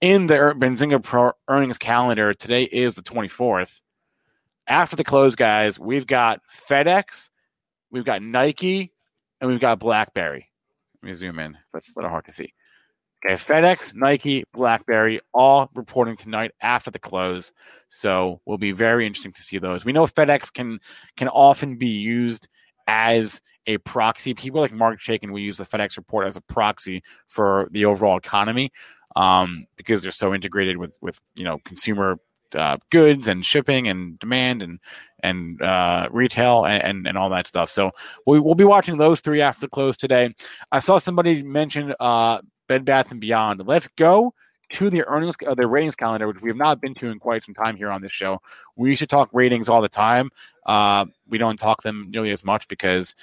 in the Benzinga Pro earnings calendar. Today is the 24th. After the close, guys, we've got FedEx, we've got Nike, and we've got BlackBerry. Let me zoom in. That's a little hard to see. Okay, FedEx, Nike, BlackBerry, all reporting tonight after the close. So will be very interesting to see those. We know FedEx can can often be used as a proxy. People like Marc Chaikin will use the FedEx report as a proxy for the overall economy um, because they're so integrated with with you know consumer uh, goods and shipping and demand and and uh, retail and, and, and all that stuff. So we, will be watching those three after the close today. I saw somebody mention uh, Bed Bath and Beyond. Let's go to the earnings, uh, the ratings calendar, which we have not been to in quite some time here on this show. We used to talk ratings all the time. Uh, we don't talk them nearly as much because.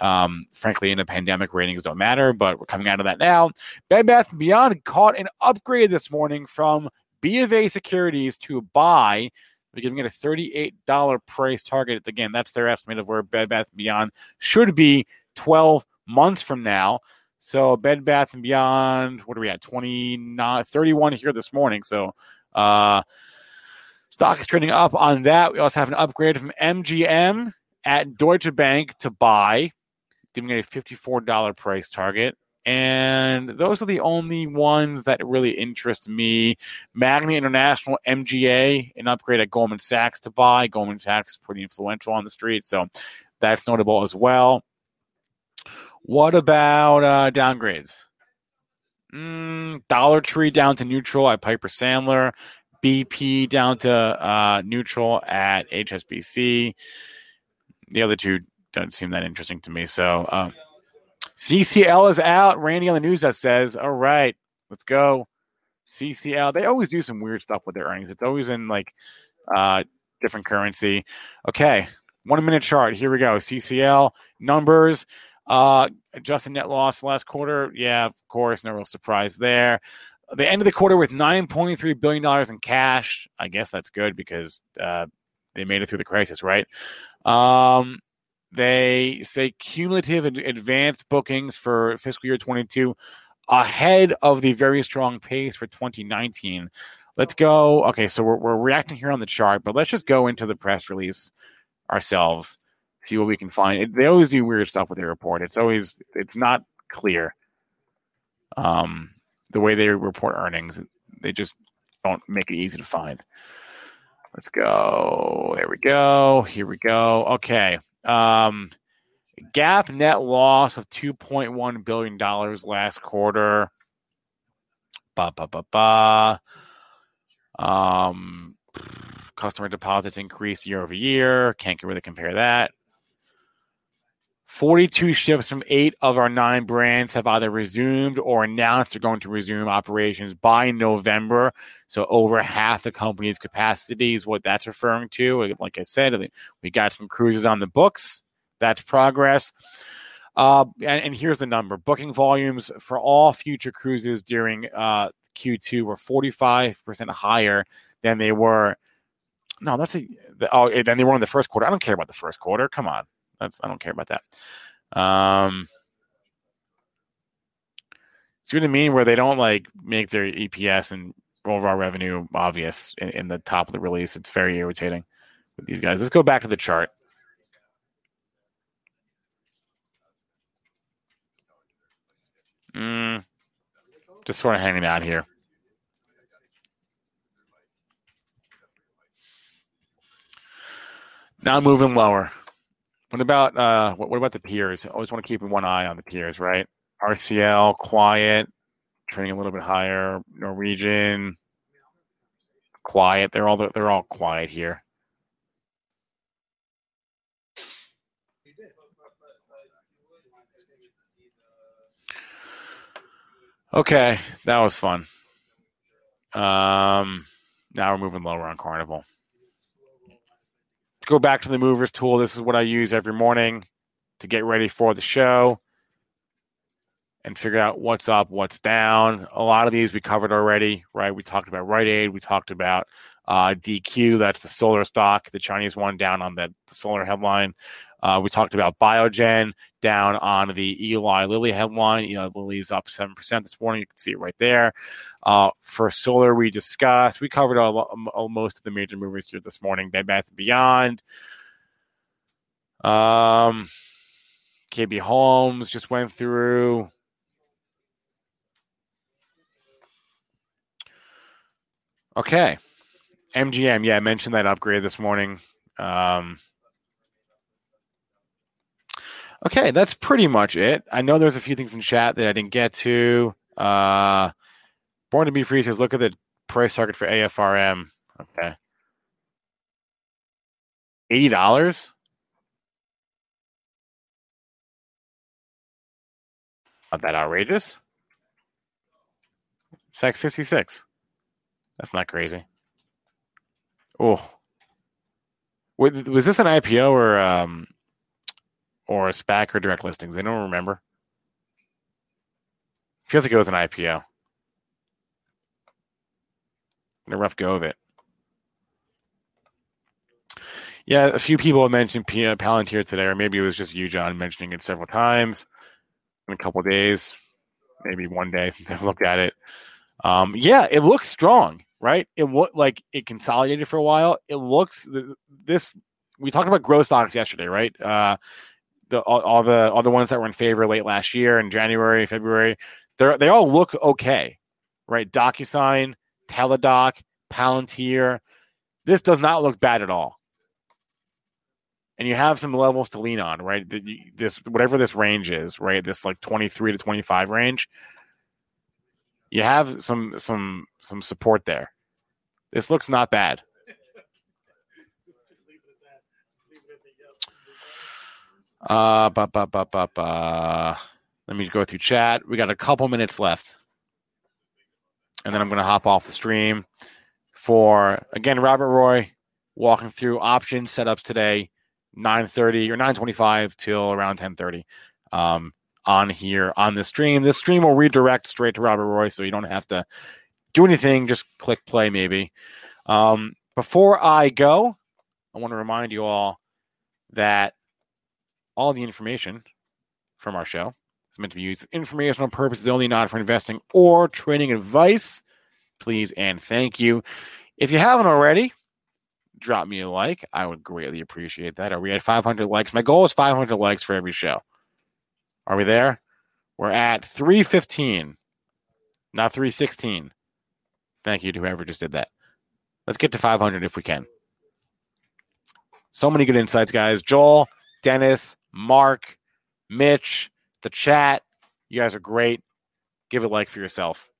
Um, frankly, in a pandemic, ratings don't matter, but we're coming out of that now. Bed Bath Beyond caught an upgrade this morning from B of A Securities to buy they're giving it a $38 price target. Again, that's their estimate of where Bed Bath & Beyond should be 12 months from now. So Bed Bath & Beyond, what are we at? 29, 31 here this morning. So uh, stock is trading up on that. We also have an upgrade from MGM at Deutsche Bank to buy, giving it a $54 price target. And those are the only ones that really interest me. Magna International, MGA, an upgrade at Goldman Sachs to buy. Goldman Sachs pretty influential on the street, so that's notable as well. What about uh, downgrades? Mm, Dollar Tree down to neutral at Piper Sandler. BP down to uh, neutral at HSBC. The other two don't seem that interesting to me. So, um, CCL is out. Randy on the news that says, all right, let's go. CCL. They always do some weird stuff with their earnings. It's always in like uh, different currency. Okay. One minute chart. Here we go. CCL numbers. Uh, adjusted net loss last quarter. Yeah, of course. No real surprise there. They ended the quarter with $9.3 billion in cash. I guess that's good because uh, they made it through the crisis, right? Um, they say cumulative advanced bookings for fiscal year 22 ahead of the very strong pace for 2019. Let's go. Okay, so we're, we're reacting here on the chart, but let's just go into the press release ourselves, see what we can find. It, they always do weird stuff with their report. It's always it's not clear. Um, the way they report earnings, they just don't make it easy to find. Let's go. There we go. Here we go. Okay. Um, GAAP net loss of $2.1 billion last quarter. Ba, ba, ba, ba. Um, customer deposits increased year over year. Can't really compare that. 42 ships from eight of our nine brands have either resumed or announced they're going to resume operations by November. So, over half the company's capacity is what that's referring to. Like I said, we got some cruises on the books. That's progress. Uh, and, and, here's the number booking volumes for all future cruises during uh, Q2 were 45% higher than they were. No, that's a. Oh, then they were in the first quarter. I don't care about the first quarter. Come on. That's I don't care about that. Um, see what I mean? Where they don't like make their EPS and overall revenue obvious in, in the top of the release. It's very irritating with these guys. Let's go back to the chart. Mm, just sort of hanging out here. Now moving lower. What about uh what, what about the peers? I always want to keep one eye on the peers, right? RCL, quiet, trading a little bit higher. Norwegian, quiet. They're all they're all quiet here. Okay, that was fun. Um, now we're moving lower on Carnival. Go back to the movers tool. This is what I use every morning to get ready for the show and figure out what's up, what's down. A lot of these we covered already, right? We talked about Rite Aid. We talked about uh, DQ. That's the solar stock, the Chinese one down on the, the solar headline. Uh, we talked about Biogen down on the Eli Lilly headline. Eli Lilly's up 7% this morning. You can see it right there. Uh, for solar, we discussed, we covered all, all, most of the major movies here this morning. Bed Bath & Beyond. Um, KB Homes just went through. Okay. MGM, yeah, I mentioned that upgrade this morning. Um, okay, that's pretty much it. I know there's a few things in chat that I didn't get to. Uh, Born to be free says, look at the price target for AFRM. Okay. $80? Not that outrageous. Sex 66. That's not crazy. Oh, was this an IPO or um, or a SPAC or direct listings? I don't remember. Feels like it was an IPO. A rough go of it. Yeah, a few people have mentioned uh, Palantir today, or maybe it was just you, John, mentioning it several times in a couple days, maybe one day <laughs> since I've looked at it. Um, yeah, it looks strong right? It looked like it consolidated for a while. It looks this. We talked about growth stocks yesterday, right? Uh, the all, all, the all the ones that were in favor late last year in January, February, they they all look okay, right? DocuSign, Teladoc, Palantir. This does not look bad at all. And you have some levels to lean on, right? This whatever this range is, right? This like twenty three to twenty five range you have some some some support there. This looks not bad. Uh, ba, ba, ba, ba, ba. Let me go through chat. We got a couple minutes left. And then I'm going to hop off the stream for, again, Robert Roy walking through option setups today, 9.30 or 9.25 till around 10.30. Um, on here on the stream. This stream will redirect straight to Robert Roy, so you don't have to do anything. Just click play, maybe. Um, before I go, I want to remind you all that all the information from our show meant to be used for informational purposes only, not for investing or trading advice. Please and thank you. If you haven't already, drop me a like. I would greatly appreciate that. Are we at 500 likes? My goal is 500 likes for every show. Are we there? We're at 315, not 316. Thank you to whoever just did that. Let's get to 500 if we can. So many good insights, guys. Joel, Dennis, Marc, Mitch, the chat. You guys are great. Give it a like for yourself.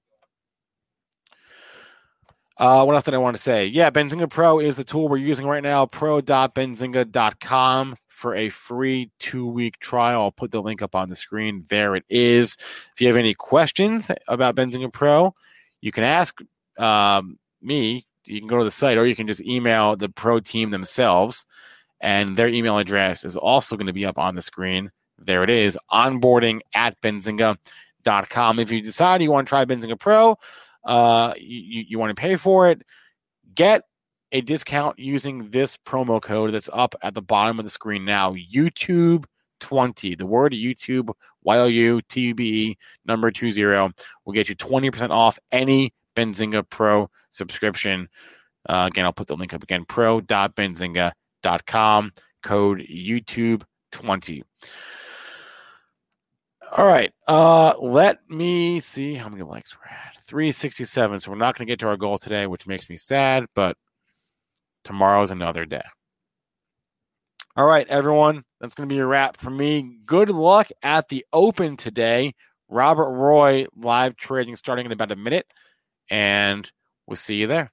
Uh, what else did I want to say? Yeah, Benzinga Pro is the tool we're using right now. Pro.benzinga.com for a free two week trial. I'll put the link up on the screen. There it is. If you have any questions about Benzinga Pro, you can ask um, me. You can go to the site or you can just email the pro team themselves. And their email address is also going to be up on the screen. There it is onboarding at benzinga.com. If you decide you want to try Benzinga Pro, uh, you, you want to pay for it, get a discount using this promo code that's up at the bottom of the screen now. YouTube 20. The word YouTube, Y O U T U B E, number 20 will get you 20% off any Benzinga Pro subscription. Uh, again, I'll put the link up again pro.benzinga.com, code YouTube 20. All right. Uh, let me see how many likes we're at. 367. So we're not going to get to our goal today, which makes me sad, but tomorrow's another day. All right, everyone. That's going to be a wrap for me. Good luck at the open today. Robert Roy live trading starting in about a minute, and we'll see you there.